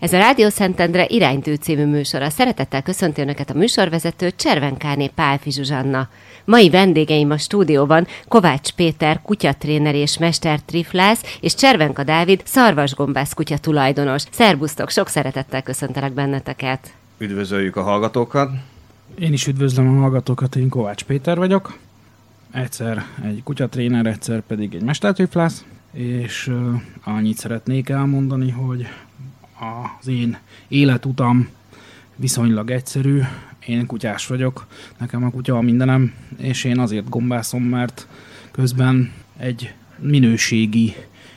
Ez a Rádió Szentendre iránytű című műsora. Szeretettel köszönti Önöket a műsorvezető Cservenkáné Pálfi Zsuzsanna. Mai vendégeim a stúdióban Kovács Péter, kutyatréner és mestertriflász, és Cservenka Dávid, szarvasgombász kutya tulajdonos. Szerbusztok, sok szeretettel köszöntelek benneteket. Üdvözöljük a hallgatókat. Én is üdvözlöm a hallgatókat, én Kovács Péter vagyok. Egyszer egy kutyatréner, egyszer pedig egy mestertriflász, és uh, annyit szeretnék elmondani, hogy az én életutam viszonylag egyszerű. Én kutyás vagyok, nekem a kutya a mindenem, és én azért gombászom, mert közben egy minőségi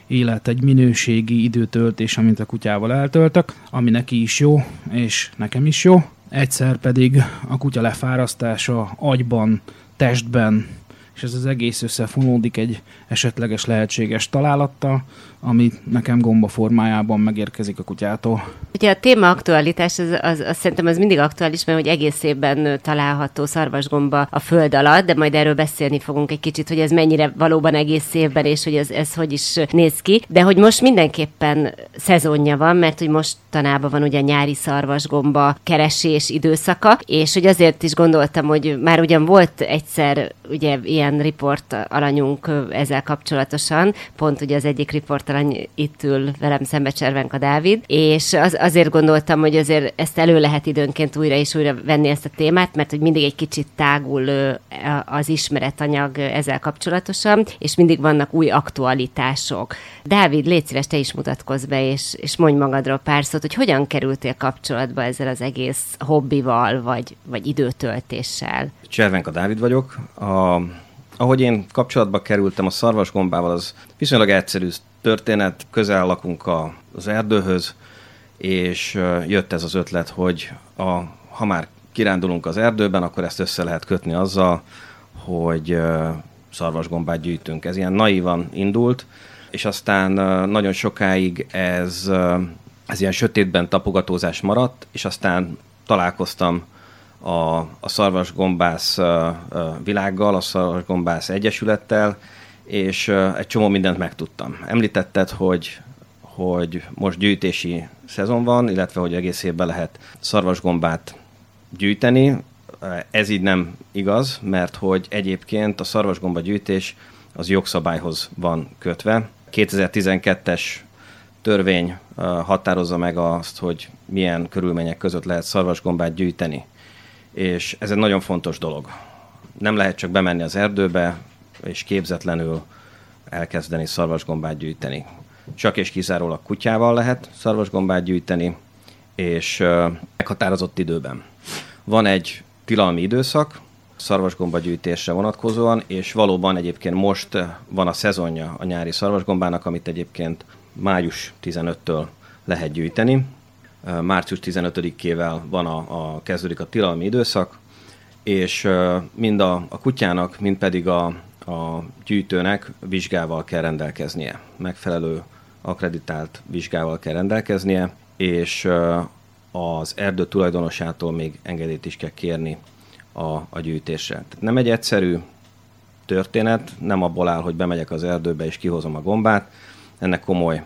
élet, egy minőségi időtöltés, amit a kutyával eltöltök, ami neki is jó, és nekem is jó. Egyszer pedig a kutya lefárasztása agyban, testben, és ez az egész összefonódik egy esetleges lehetséges találattal, ami nekem gomba formájában megérkezik a kutyától. Ugye a téma aktualitás, az, az, az szerintem az mindig aktuális, mert hogy egész évben található szarvasgomba a föld alatt, de majd erről beszélni fogunk egy kicsit, hogy ez mennyire valóban egész évben, és hogy ez, ez hogy is néz ki. De hogy most mindenképpen szezonja van, mert hogy mostanában van ugye a nyári szarvasgomba keresés időszaka, és hogy azért is gondoltam, hogy már ugyan volt egyszer ugye ilyen riport alanyunk ezzel kapcsolatosan, pont ugye az egyik riport alany itt ül velem szembe Cservenka Dávid, és az, azért gondoltam, hogy azért ezt elő lehet időnként újra és újra venni ezt a témát, mert hogy mindig egy kicsit tágul az ismeretanyag ezzel kapcsolatosan, és mindig vannak új aktualitások. Dávid, légy szíves, te is mutatkozz be, és, és mondj magadról pár szót, hogy hogyan kerültél kapcsolatba ezzel az egész hobbival, vagy, vagy időtöltéssel. Cservenka Dávid vagyok. A, ahogy én kapcsolatba kerültem a szarvasgombával, az viszonylag egyszerű történet, közel lakunk a, az erdőhöz, és jött ez az ötlet, hogy a, ha már kirándulunk az erdőben, akkor ezt össze lehet kötni azzal, hogy szarvasgombát gyűjtünk. Ez ilyen naívan indult, és aztán nagyon sokáig ez, ez ilyen sötétben tapogatózás maradt, és aztán találkoztam a, a szarvasgombász világgal, a szarvasgombász egyesülettel, és egy csomó mindent megtudtam. Említetted, hogy, hogy most gyűjtési szezon van, illetve hogy egész évben lehet szarvasgombát gyűjteni. Ez így nem igaz, mert hogy egyébként a szarvasgomba gyűjtés az jogszabályhoz van kötve. 2012-es törvény határozza meg azt, hogy milyen körülmények között lehet szarvasgombát gyűjteni. És ez egy nagyon fontos dolog. Nem lehet csak bemenni az erdőbe, és képzetlenül elkezdeni szarvasgombát gyűjteni. Csak és kizárólag kutyával lehet szarvasgombát gyűjteni, és meghatározott időben. Van egy tilalmi időszak, szarvasgomba gyűjtésre vonatkozóan, és valóban egyébként most van a szezonja a nyári szarvasgombának, amit egyébként május 15-től lehet gyűjteni. Március 15-ével van a, a, kezdődik a tilalmi időszak, és mind a, a kutyának, mind pedig a, a gyűjtőnek vizsgával kell rendelkeznie. Megfelelő akreditált vizsgával kell rendelkeznie, és az erdő tulajdonosától még engedélyt is kell kérni a, a gyűjtésre. Tehát nem egy egyszerű történet, nem abból áll, hogy bemegyek az erdőbe és kihozom a gombát, ennek komoly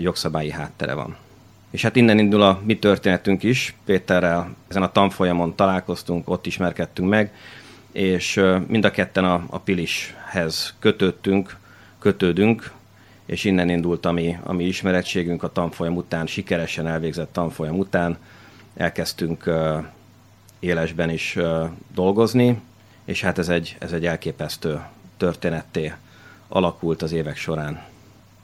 jogszabályi háttere van. És hát innen indul a mi történetünk is. Péterrel ezen a tanfolyamon találkoztunk, ott ismerkedtünk meg, és mind a ketten a, a Pilishez kötődtünk, kötődünk, és innen indult a mi, a mi ismerettségünk a tanfolyam után, sikeresen elvégzett tanfolyam után. Elkezdtünk uh, élesben is uh, dolgozni, és hát ez egy, ez egy elképesztő történetté alakult az évek során.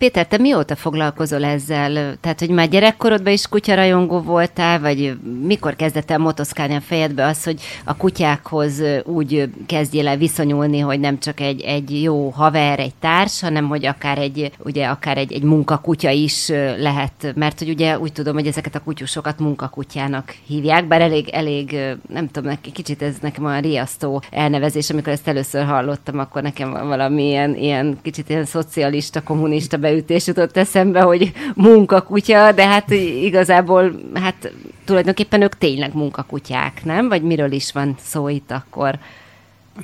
Péter, te mióta foglalkozol ezzel? Tehát, hogy már gyerekkorodban is kutyarajongó voltál, vagy mikor kezdett el motoszkálni a fejedbe az, hogy a kutyákhoz úgy kezdjél el viszonyulni, hogy nem csak egy, egy jó haver, egy társ, hanem hogy akár egy, ugye, akár egy, egy munkakutya is lehet, mert hogy ugye úgy tudom, hogy ezeket a kutyusokat munkakutyának hívják, bár elég, elég nem tudom, kicsit ez nekem olyan riasztó elnevezés, amikor ezt először hallottam, akkor nekem valami ilyen, ilyen kicsit ilyen szocialista, kommunista be beütés jutott eszembe, hogy munkakutya, de hát igazából hát tulajdonképpen ők tényleg munkakutyák, nem? Vagy miről is van szó itt akkor?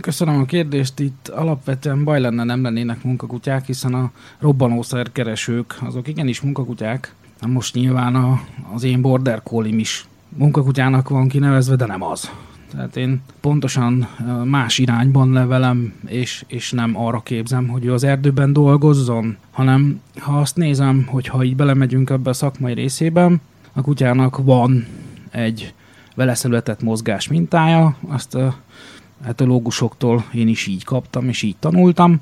Köszönöm a kérdést. Itt alapvetően baj lenne, nem lennének munkakutyák, hiszen a robbanószer keresők, azok igenis munkakutyák, most nyilván a, az én border collie is munkakutyának van kinevezve, de nem az. Tehát én pontosan más irányban levelem, és, és nem arra képzem, hogy ő az erdőben dolgozzon, hanem ha azt nézem, hogy ha így belemegyünk ebbe a szakmai részében, a kutyának van egy vele született mozgás mintája, azt a etológusoktól én is így kaptam, és így tanultam.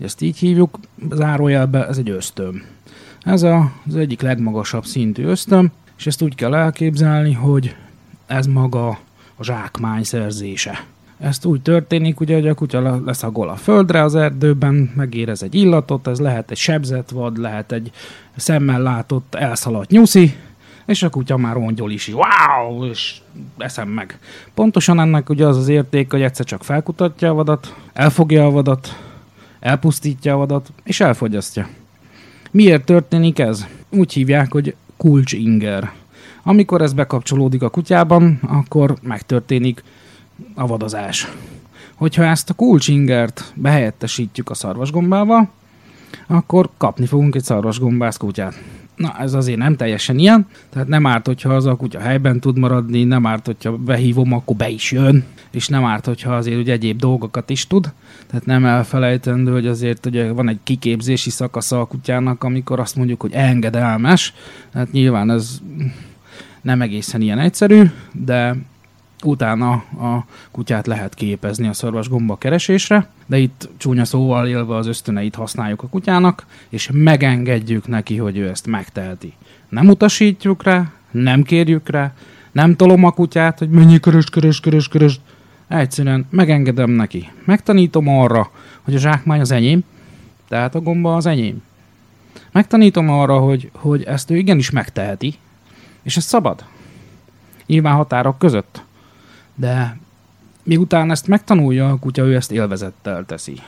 Ezt így hívjuk, zárójelbe, ez egy ösztöm. Ez a, az egyik legmagasabb szintű ösztöm, és ezt úgy kell elképzelni, hogy ez maga a zsákmány szerzése. Ezt úgy történik, ugye, hogy a kutya leszagol a földre az erdőben, megérez egy illatot, ez lehet egy sebzett vad, lehet egy szemmel látott elszaladt nyuszi, és a kutya már rongyol is, wow, és eszem meg. Pontosan ennek ugye az az érték, hogy egyszer csak felkutatja a vadat, elfogja a vadat, elpusztítja a vadat, és elfogyasztja. Miért történik ez? Úgy hívják, hogy kulcsinger. Amikor ez bekapcsolódik a kutyában, akkor megtörténik a vadazás. Hogyha ezt a kulcsingert behelyettesítjük a szarvasgombával, akkor kapni fogunk egy szarvasgombász kutyát. Na, ez azért nem teljesen ilyen, tehát nem árt, hogyha az a kutya helyben tud maradni, nem árt, hogyha behívom, akkor be is jön, és nem árt, hogyha azért ugye egyéb dolgokat is tud. Tehát nem elfelejtendő, hogy azért ugye van egy kiképzési szakasza a kutyának, amikor azt mondjuk, hogy engedelmes. Tehát nyilván ez nem egészen ilyen egyszerű, de utána a kutyát lehet képezni a szarvasgomba keresésre, de itt csúnya szóval élve az ösztöneit használjuk a kutyának, és megengedjük neki, hogy ő ezt megteheti. Nem utasítjuk rá, nem kérjük rá, nem tolom a kutyát, hogy mennyi körös, körös, körös, körös. Egyszerűen megengedem neki. Megtanítom arra, hogy a zsákmány az enyém, tehát a gomba az enyém. Megtanítom arra, hogy, hogy ezt ő igenis megteheti, és ez szabad. Nyilván határok között. De miután ezt megtanulja a kutya, ő ezt élvezettel teszi.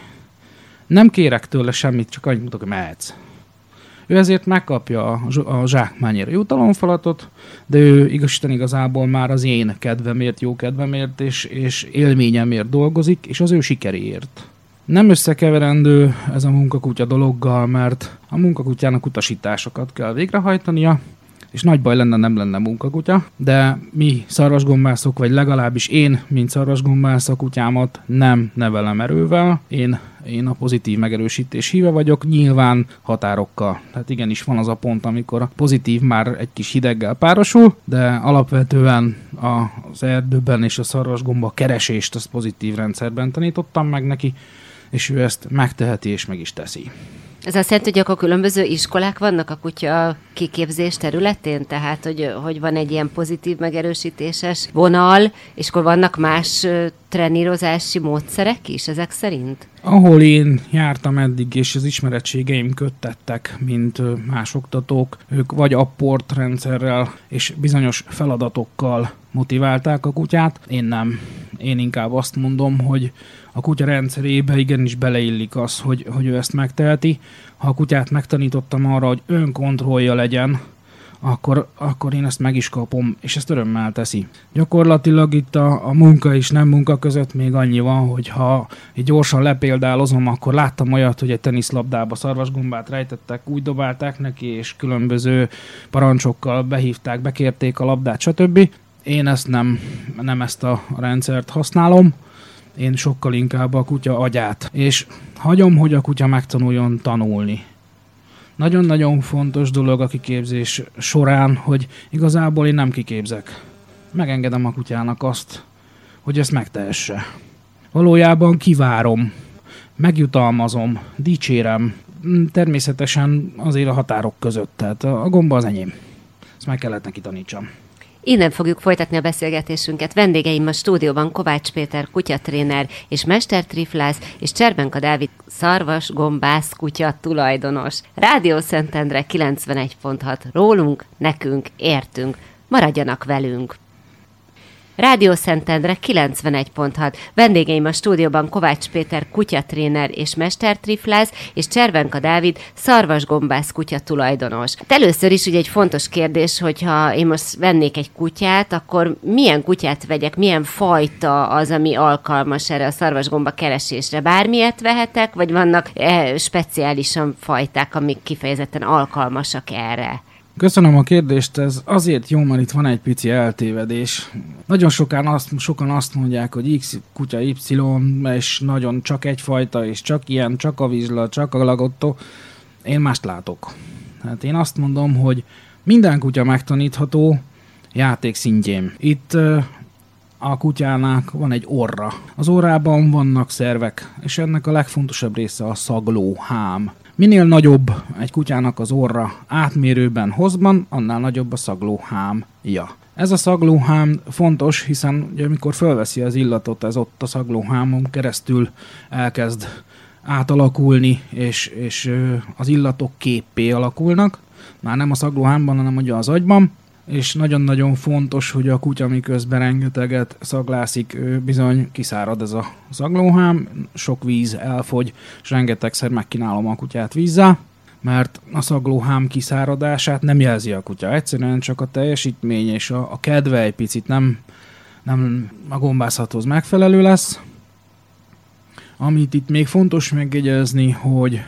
Nem kérek tőle semmit, csak annyit mutatok, hogy mehetsz. Ő ezért megkapja a zsákmányért jutalomfalatot, de ő igazán igazából már az én kedvemért, jó kedvemért és, és élményemért dolgozik, és az ő sikeréért. Nem összekeverendő ez a munkakutya dologgal, mert a munkakutyának utasításokat kell végrehajtania, és nagy baj lenne, nem lenne munkakutya, de mi szarvasgombászok, vagy legalábbis én, mint szarvasgombász a kutyámat nem nevelem erővel, én, én a pozitív megerősítés híve vagyok, nyilván határokkal. Tehát igenis van az a pont, amikor a pozitív már egy kis hideggel párosul, de alapvetően az erdőben és a szarvasgomba keresést az pozitív rendszerben tanítottam meg neki, és ő ezt megteheti és meg is teszi. Ez azt jelenti, hogy akkor különböző iskolák vannak a kutya kiképzés területén, tehát hogy, hogy van egy ilyen pozitív megerősítéses vonal, és akkor vannak más trenírozási módszerek is ezek szerint? Ahol én jártam eddig, és az ismeretségeim köttettek, mint más oktatók, ők vagy apport rendszerrel és bizonyos feladatokkal motiválták a kutyát. Én nem. Én inkább azt mondom, hogy a kutya rendszerébe igenis beleillik az, hogy, hogy ő ezt megteheti. Ha a kutyát megtanítottam arra, hogy önkontrollja legyen, akkor, akkor én ezt meg is kapom, és ezt örömmel teszi. Gyakorlatilag itt a, a munka és nem munka között még annyi van, hogy ha így gyorsan lepéldálozom, akkor láttam olyat, hogy egy teniszlabdába szarvasgombát rejtettek, úgy dobálták neki, és különböző parancsokkal behívták, bekérték a labdát, stb. Én ezt nem, nem ezt a rendszert használom, én sokkal inkább a kutya agyát. És hagyom, hogy a kutya megtanuljon tanulni. Nagyon-nagyon fontos dolog a kiképzés során, hogy igazából én nem kiképzek. Megengedem a kutyának azt, hogy ezt megtehesse. Valójában kivárom, megjutalmazom, dicsérem, természetesen azért a határok között, tehát a gomba az enyém. Ezt meg kellett neki tanítsam. Innen fogjuk folytatni a beszélgetésünket. Vendégeim a stúdióban Kovács Péter kutyatréner és mestertriflász, és Cserbenka Dávid szarvas, gombász kutya tulajdonos. Rádió Szentendre 91.6. Rólunk, nekünk, értünk. Maradjanak velünk! Rádió Szentendre 91.6. Vendégeim a stúdióban Kovács Péter kutyatréner és mestertrifláz, és Cservenka Dávid szarvasgombász kutya tulajdonos. Hát először is ugye egy fontos kérdés, hogyha én most vennék egy kutyát, akkor milyen kutyát vegyek, milyen fajta az, ami alkalmas erre a szarvasgomba keresésre? Bármilyet vehetek, vagy vannak e, speciálisan fajták, amik kifejezetten alkalmasak erre? Köszönöm a kérdést, ez azért jó, mert itt van egy pici eltévedés. Nagyon sokan azt, sokan azt mondják, hogy X kutya Y, és nagyon csak egyfajta, és csak ilyen, csak a vizsla, csak a lagotto. Én mást látok. Hát én azt mondom, hogy minden kutya megtanítható játék szintjén. Itt a kutyának van egy orra. Az orrában vannak szervek, és ennek a legfontosabb része a szagló, hám. Minél nagyobb egy kutyának az orra átmérőben hozban, annál nagyobb a szaglóhámja. Ez a szaglóhám fontos, hiszen ugye, amikor fölveszi az illatot, ez ott a szaglóhámon keresztül elkezd átalakulni, és, és az illatok képpé alakulnak. Már nem a szaglóhámban, hanem ugye az agyban és nagyon-nagyon fontos, hogy a kutya miközben rengeteget szaglászik, bizony kiszárad ez a szaglóhám, sok víz elfogy, és rengetegszer megkínálom a kutyát vízzel, mert a szaglóhám kiszáradását nem jelzi a kutya. Egyszerűen csak a teljesítmény és a, a kedve egy picit nem, nem a gombászathoz megfelelő lesz. Amit itt még fontos megjegyezni, hogy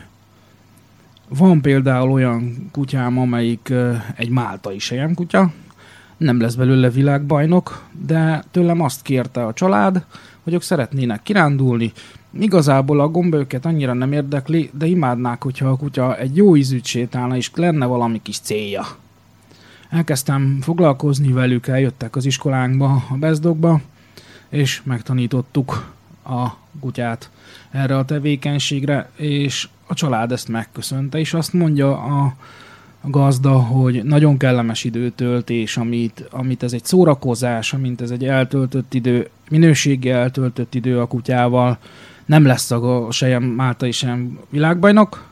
van például olyan kutyám, amelyik egy máltai kutya, nem lesz belőle világbajnok, de tőlem azt kérte a család, hogy ők szeretnének kirándulni. Igazából a gomba őket annyira nem érdekli, de imádnák, hogyha a kutya egy jó ízűt sétálna, és lenne valami kis célja. Elkezdtem foglalkozni velük, eljöttek az iskolánkba, a bezdokba, és megtanítottuk a kutyát erre a tevékenységre, és a család ezt megköszönte, és azt mondja a, a gazda, hogy nagyon kellemes időtöltés, amit, amit ez egy szórakozás, amint ez egy eltöltött idő, minőségi eltöltött idő a kutyával, nem lesz a sejem Máltai sem világbajnok,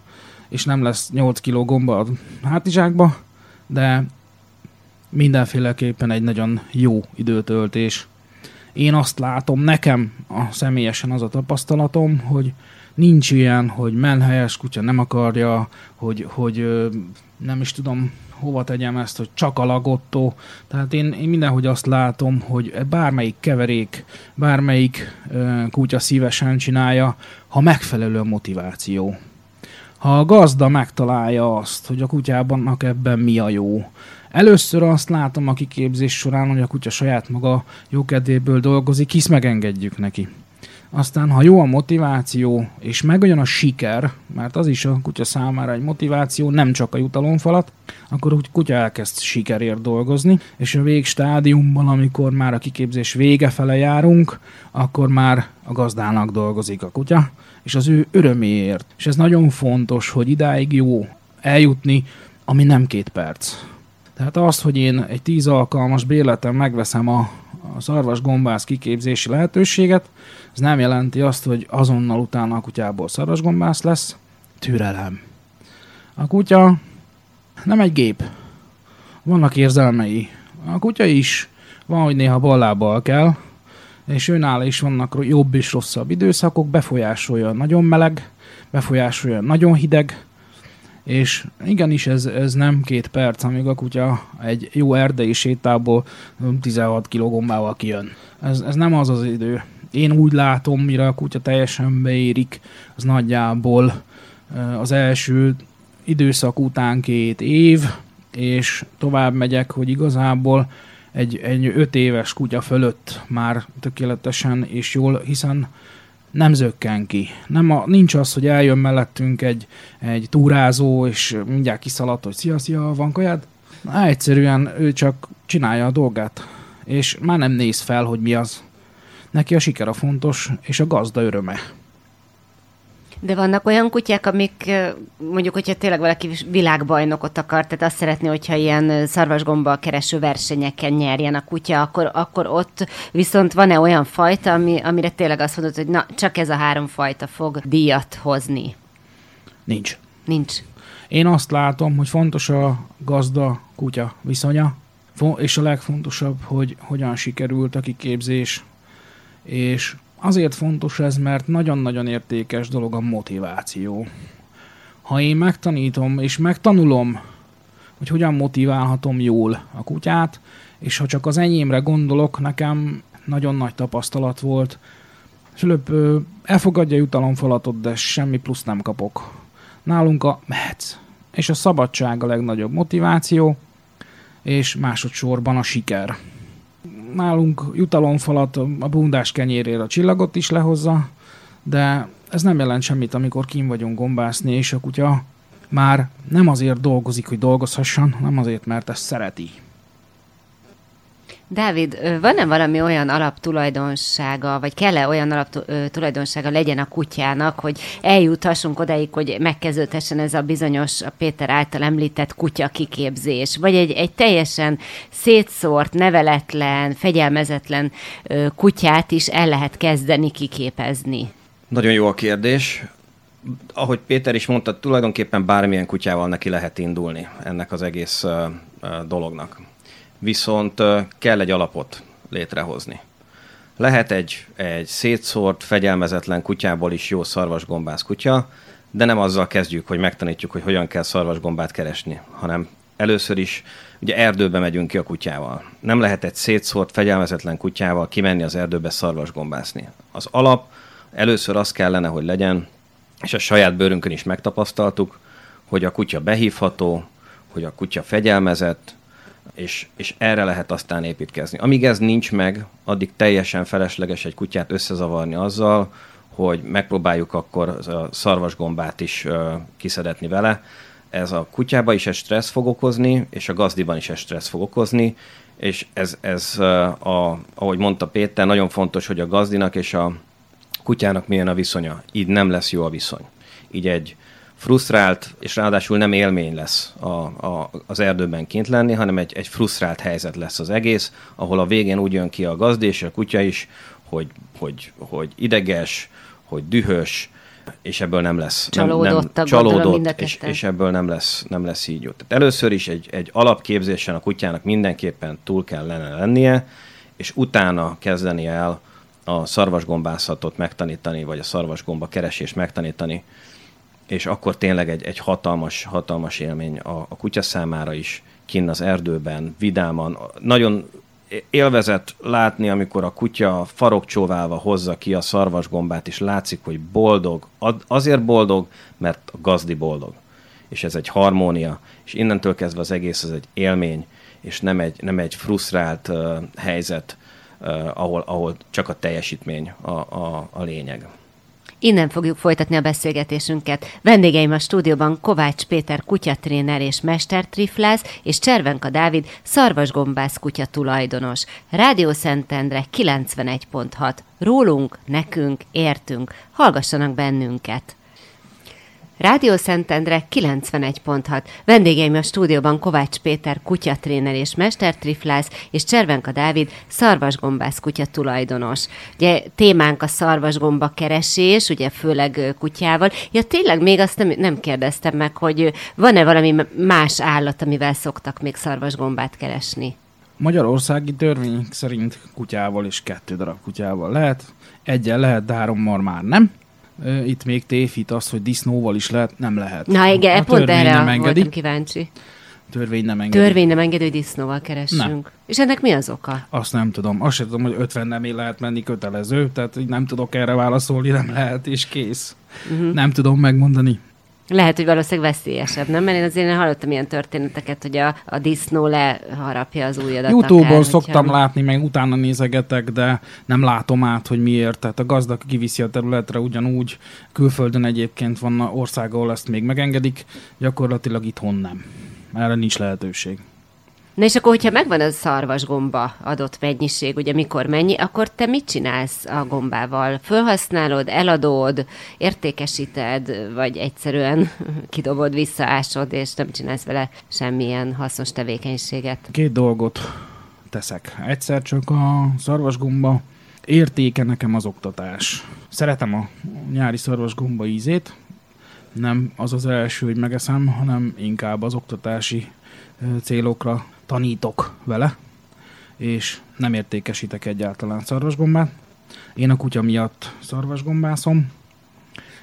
és nem lesz 8 kiló gomba a hátizsákba, de mindenféleképpen egy nagyon jó időtöltés. Én azt látom, nekem a személyesen az a tapasztalatom, hogy nincs ilyen, hogy menhelyes kutya nem akarja, hogy, hogy nem is tudom hova tegyem ezt, hogy csak a lagottó. Tehát én, én mindenhogy azt látom, hogy bármelyik keverék, bármelyik kutya szívesen csinálja, ha megfelelő a motiváció. Ha a gazda megtalálja azt, hogy a kutyában ebben mi a jó, Először azt látom a kiképzés során, hogy a kutya saját maga jókedvéből dolgozik, hisz megengedjük neki. Aztán, ha jó a motiváció, és megolyan a siker, mert az is a kutya számára egy motiváció, nem csak a jutalomfalat, akkor a kutya elkezd sikerért dolgozni, és a végstádiumban, amikor már a kiképzés vége fele járunk, akkor már a gazdának dolgozik a kutya, és az ő öröméért. És ez nagyon fontos, hogy idáig jó eljutni, ami nem két perc. Tehát az, hogy én egy tíz alkalmas bérleten megveszem a, a szarvas gombász kiképzési lehetőséget, ez nem jelenti azt, hogy azonnal utána a kutyából szarvasgombász lesz. Türelem. A kutya nem egy gép. Vannak érzelmei. A kutya is van, hogy néha ballábbal kell, és őnála is vannak jobb és rosszabb időszakok, befolyásolja nagyon meleg, befolyásolja nagyon hideg, és igenis ez, ez nem két perc, amíg a kutya egy jó erdei sétából 16 kg gombával kijön. Ez, ez nem az az idő. Én úgy látom, mire a kutya teljesen beérik, az nagyjából az első időszak után két év, és tovább megyek, hogy igazából egy, egy öt éves kutya fölött már tökéletesen és jól, hiszen nem zökken ki. Nem a, nincs az, hogy eljön mellettünk egy, egy túrázó, és mindjárt kiszaladt, hogy szia, szia, van kajád? Na, egyszerűen ő csak csinálja a dolgát, és már nem néz fel, hogy mi az. Neki a siker a fontos, és a gazda öröme. De vannak olyan kutyák, amik mondjuk, hogyha tényleg valaki világbajnokot akar, tehát azt szeretné, hogyha ilyen szarvasgomba kereső versenyeken nyerjen a kutya, akkor, akkor ott viszont van-e olyan fajta, ami, amire tényleg azt mondod, hogy na, csak ez a három fajta fog díjat hozni? Nincs. Nincs. Én azt látom, hogy fontos a gazda-kutya viszonya, és a legfontosabb, hogy hogyan sikerült a kiképzés, és Azért fontos ez, mert nagyon-nagyon értékes dolog a motiváció. Ha én megtanítom és megtanulom, hogy hogyan motiválhatom jól a kutyát, és ha csak az enyémre gondolok, nekem nagyon nagy tapasztalat volt. Fülöp elfogadja jutalomfalatot, de semmi plusz nem kapok. Nálunk a mehetsz. És a szabadság a legnagyobb motiváció, és másodszorban a siker. Nálunk jutalomfalat a bundás kenyérére a csillagot is lehozza, de ez nem jelent semmit, amikor kim vagyunk gombászni, és a kutya már nem azért dolgozik, hogy dolgozhasson, hanem azért, mert ezt szereti. Dávid, van-e valami olyan alaptulajdonsága, vagy kell-e olyan alaptulajdonsága legyen a kutyának, hogy eljuthassunk odáig, hogy megkezdődhessen ez a bizonyos, a Péter által említett kutya kiképzés, vagy egy, egy teljesen szétszórt, neveletlen, fegyelmezetlen kutyát is el lehet kezdeni kiképezni? Nagyon jó a kérdés. Ahogy Péter is mondta, tulajdonképpen bármilyen kutyával neki lehet indulni ennek az egész dolognak viszont kell egy alapot létrehozni. Lehet egy, egy szétszórt, fegyelmezetlen kutyából is jó szarvasgombász kutya, de nem azzal kezdjük, hogy megtanítjuk, hogy hogyan kell szarvasgombát keresni, hanem először is ugye erdőbe megyünk ki a kutyával. Nem lehet egy szétszórt, fegyelmezetlen kutyával kimenni az erdőbe szarvasgombászni. Az alap először az kellene, hogy legyen, és a saját bőrünkön is megtapasztaltuk, hogy a kutya behívható, hogy a kutya fegyelmezett, és, és erre lehet aztán építkezni. Amíg ez nincs meg, addig teljesen felesleges egy kutyát összezavarni azzal, hogy megpróbáljuk akkor a szarvasgombát is kiszedetni vele. Ez a kutyába is egy stressz fog okozni, és a gazdiban is egy stressz fog okozni, és ez, ez a, ahogy mondta Péter, nagyon fontos, hogy a gazdinak és a kutyának milyen a viszonya. Így nem lesz jó a viszony. Így egy frusztrált, és ráadásul nem élmény lesz a, a, az erdőben kint lenni, hanem egy, egy frusztrált helyzet lesz az egész, ahol a végén úgy jön ki a gazdi és a kutya is, hogy, hogy, hogy ideges, hogy dühös, és ebből nem lesz. Csalódott, nem, nem, csalódott és, és ebből nem lesz, nem lesz így jó. Tehát először is egy, egy alapképzésen a kutyának mindenképpen túl kellene lennie, és utána kezdeni el a szarvasgombászatot megtanítani, vagy a szarvasgomba keresést megtanítani, és akkor tényleg egy, egy hatalmas, hatalmas élmény a, a kutya számára is, kinn az erdőben, vidáman. Nagyon élvezett látni, amikor a kutya farokcsóválva hozza ki a szarvasgombát, és látszik, hogy boldog. Azért boldog, mert a gazdi boldog. És ez egy harmónia, és innentől kezdve az egész az egy élmény, és nem egy, nem egy frusztrált uh, helyzet, uh, ahol, ahol csak a teljesítmény a, a, a lényeg. Innen fogjuk folytatni a beszélgetésünket. Vendégeim a stúdióban Kovács Péter kutyatréner és mestertriflász, és Cservenka Dávid szarvasgombász kutya tulajdonos. Rádió Szentendre 91.6. Rólunk, nekünk, értünk. Hallgassanak bennünket! Rádió Szentendre 91.6. Vendégeim a stúdióban Kovács Péter kutyatréner és mestertriflász, és Cservenka Dávid szarvasgombász kutya tulajdonos. Ugye témánk a szarvasgomba keresés, ugye főleg kutyával. Ja tényleg még azt nem, nem kérdeztem meg, hogy van-e valami más állat, amivel szoktak még szarvasgombát keresni? Magyarországi törvény szerint kutyával és kettő darab kutyával lehet. Egyen lehet, de hárommal már nem itt még tévhit az, hogy disznóval is lehet, nem lehet. Na igen, a pont erre nem engedi. voltam kíváncsi. Törvény nem engedi. Törvény nem engedi, hogy disznóval keressünk. Nem. És ennek mi az oka? Azt nem tudom. Azt sem tudom, hogy 50 nem lehet menni kötelező, tehát nem tudok erre válaszolni, nem lehet, és kész. Uh-huh. Nem tudom megmondani. Lehet, hogy valószínűleg veszélyesebb, nem? Mert én azért én hallottam ilyen történeteket, hogy a, a disznó leharapja az ujjadat. Youtube-on szoktam hogyha... látni, meg utána nézegetek, de nem látom át, hogy miért. Tehát a gazdag kiviszi a területre ugyanúgy. Külföldön egyébként van ország, ahol ezt még megengedik, gyakorlatilag itthon nem. Erre nincs lehetőség. Na és akkor, hogyha megvan a szarvasgomba adott mennyiség, ugye mikor mennyi, akkor te mit csinálsz a gombával? Fölhasználod, eladod, értékesíted, vagy egyszerűen kidobod, visszaásod, és nem csinálsz vele semmilyen hasznos tevékenységet? Két dolgot teszek. Egyszer csak a szarvasgomba értéke nekem az oktatás. Szeretem a nyári szarvasgomba ízét, nem az az első, hogy megeszem, hanem inkább az oktatási célokra tanítok vele, és nem értékesítek egyáltalán szarvasgombát. Én a kutya miatt szarvasgombászom.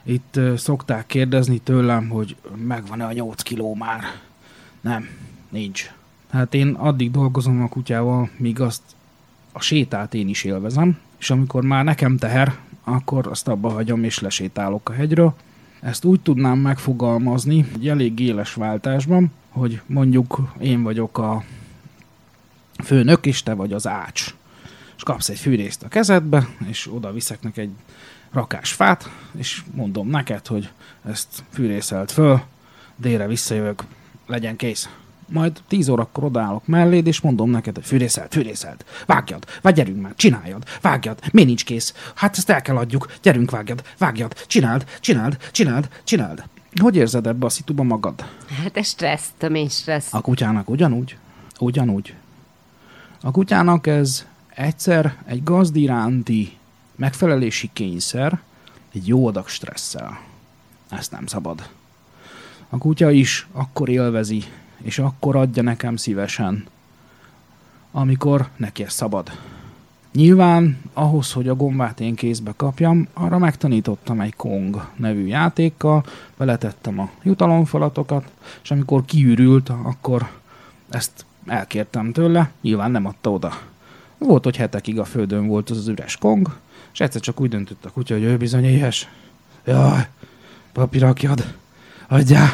Itt szokták kérdezni tőlem, hogy megvan-e a 8 kiló már. Nem, nincs. Hát én addig dolgozom a kutyával, míg azt a sétát én is élvezem, és amikor már nekem teher, akkor azt abba hagyom és lesétálok a hegyről. Ezt úgy tudnám megfogalmazni, egy elég éles váltásban, hogy mondjuk én vagyok a főnök, és te vagy az ács. És kapsz egy fűrészt a kezedbe, és oda viszek neki egy rakás fát, és mondom neked, hogy ezt fűrészelt föl, délre visszajövök, legyen kész. Majd 10 órakor odaállok melléd, és mondom neked, hogy fűrészelt, fűrészelt, vágjad, vagy gyerünk már, csináljad, vágjad, mi nincs kész? Hát ezt el kell adjuk, gyerünk, vágjad, vágjad, csináld, csináld, csináld, csináld. Hogy érzed ebbe a szituba magad? Hát ez stressz, tömény stressz. A kutyának ugyanúgy? Ugyanúgy. A kutyának ez egyszer egy gazd iránti megfelelési kényszer, egy jó adag stresszel. Ezt nem szabad. A kutya is akkor élvezi, és akkor adja nekem szívesen, amikor neki ez szabad. Nyilván ahhoz, hogy a gombát én kézbe kapjam, arra megtanítottam egy Kong nevű játékkal, beletettem a jutalomfalatokat, és amikor kiürült, akkor ezt elkértem tőle, nyilván nem adta oda. Volt, hogy hetekig a földön volt az az üres Kong, és egyszer csak úgy döntött a kutya, hogy ő bizony éhes. Jaj, papírakjad, adjál!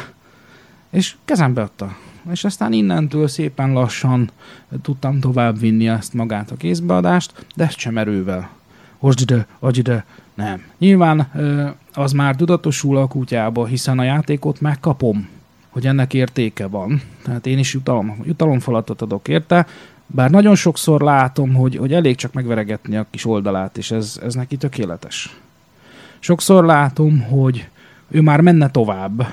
És kezembe adta. És aztán innentől szépen lassan tudtam tovább vinni ezt magát a kézbeadást, de ezt sem erővel. Hozd ide, adj ide. Nem. Nyilván az már tudatosul a kutyába, hiszen a játékot megkapom, hogy ennek értéke van. Tehát én is jutalom, jutalomfalatot adok érte, bár nagyon sokszor látom, hogy, hogy elég csak megveregetni a kis oldalát, és ez, ez neki tökéletes. Sokszor látom, hogy ő már menne tovább,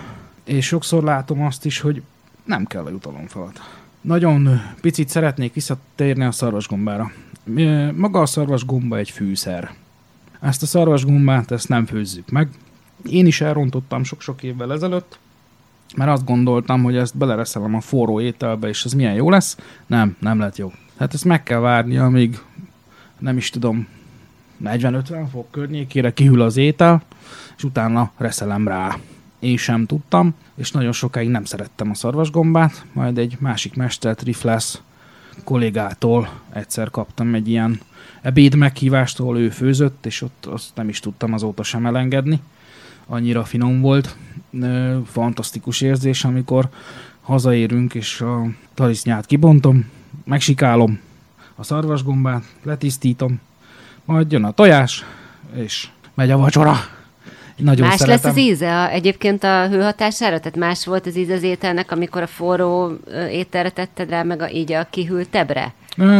és sokszor látom azt is, hogy nem kell a jutalomfalat. Nagyon picit szeretnék visszatérni a szarvasgombára. Maga a szarvasgomba egy fűszer. Ezt a szarvasgombát ezt nem főzzük meg. Én is elrontottam sok-sok évvel ezelőtt, mert azt gondoltam, hogy ezt belereszelem a forró ételbe, és ez milyen jó lesz. Nem, nem lett jó. Tehát ezt meg kell várni, amíg nem is tudom, 40-50 fok környékére kihűl az étel, és utána reszelem rá. Én sem tudtam, és nagyon sokáig nem szerettem a szarvasgombát, majd egy másik mester, Trifles kollégától egyszer kaptam egy ilyen ebéd meghívástól, ő főzött, és ott azt nem is tudtam azóta sem elengedni. Annyira finom volt, fantasztikus érzés, amikor hazaérünk, és a talisznyát kibontom, megsikálom a szarvasgombát, letisztítom, majd jön a tojás, és megy a vacsora. Nagyon más szeretem. lesz az íze egyébként a hőhatására? Tehát más volt az íze az ételnek, amikor a forró ételre tetted rá, meg a, így a kihűltebbre?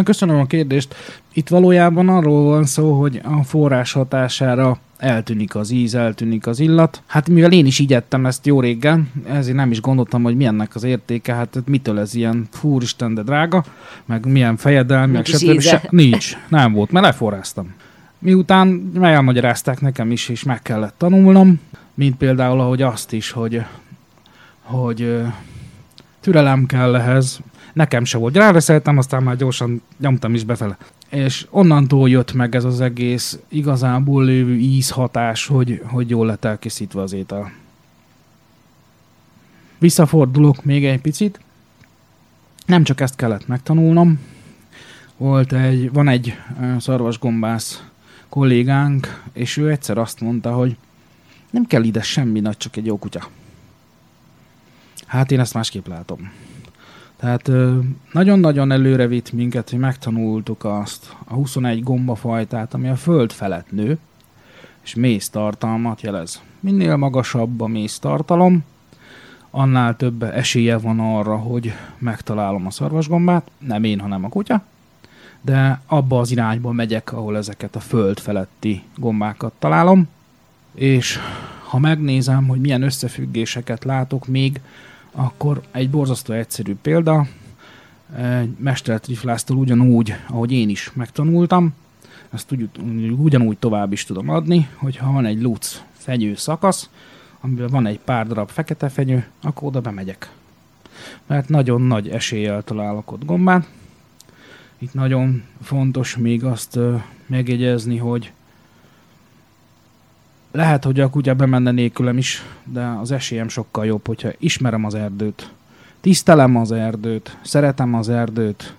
Köszönöm a kérdést. Itt valójában arról van szó, hogy a forrás hatására eltűnik az íz, eltűnik az illat. Hát mivel én is így ettem ezt jó régen, ezért nem is gondoltam, hogy milyennek az értéke, hát mitől ez ilyen fúristen, de drága, meg milyen fejedelmi, meg stb. Se, nincs, nem volt, mert leforráztam. Miután elmagyarázták nekem is, és meg kellett tanulnom, mint például, ahogy azt is, hogy, hogy türelem kell ehhez. Nekem se volt. Ráreszeltem, aztán már gyorsan nyomtam is befele. És onnantól jött meg ez az egész igazából lévő ízhatás, hogy, hogy jól lett elkészítve az étel. Visszafordulok még egy picit. Nem csak ezt kellett megtanulnom. Volt egy, van egy szarvasgombász kollégánk, és ő egyszer azt mondta, hogy nem kell ide semmi nagy, csak egy jó kutya. Hát én ezt másképp látom. Tehát nagyon-nagyon előre vitt minket, hogy megtanultuk azt, a 21 gombafajtát, ami a föld felett nő, és mész tartalmat jelez. Minél magasabb a mész tartalom, annál több esélye van arra, hogy megtalálom a szarvasgombát, nem én, hanem a kutya, de abba az irányba megyek, ahol ezeket a föld feletti gombákat találom, és ha megnézem, hogy milyen összefüggéseket látok még, akkor egy borzasztó egyszerű példa, egy mestertriflásztól ugyanúgy, ahogy én is megtanultam, ezt úgy, ugyanúgy tovább is tudom adni, hogyha van egy luc fenyő szakasz, amiben van egy pár darab fekete fenyő, akkor oda bemegyek. Mert nagyon nagy eséllyel találok ott gombát, itt nagyon fontos még azt megjegyezni, hogy lehet, hogy a kutya bemenne nélkülem is, de az esélyem sokkal jobb, hogyha ismerem az erdőt, tisztelem az erdőt, szeretem az erdőt,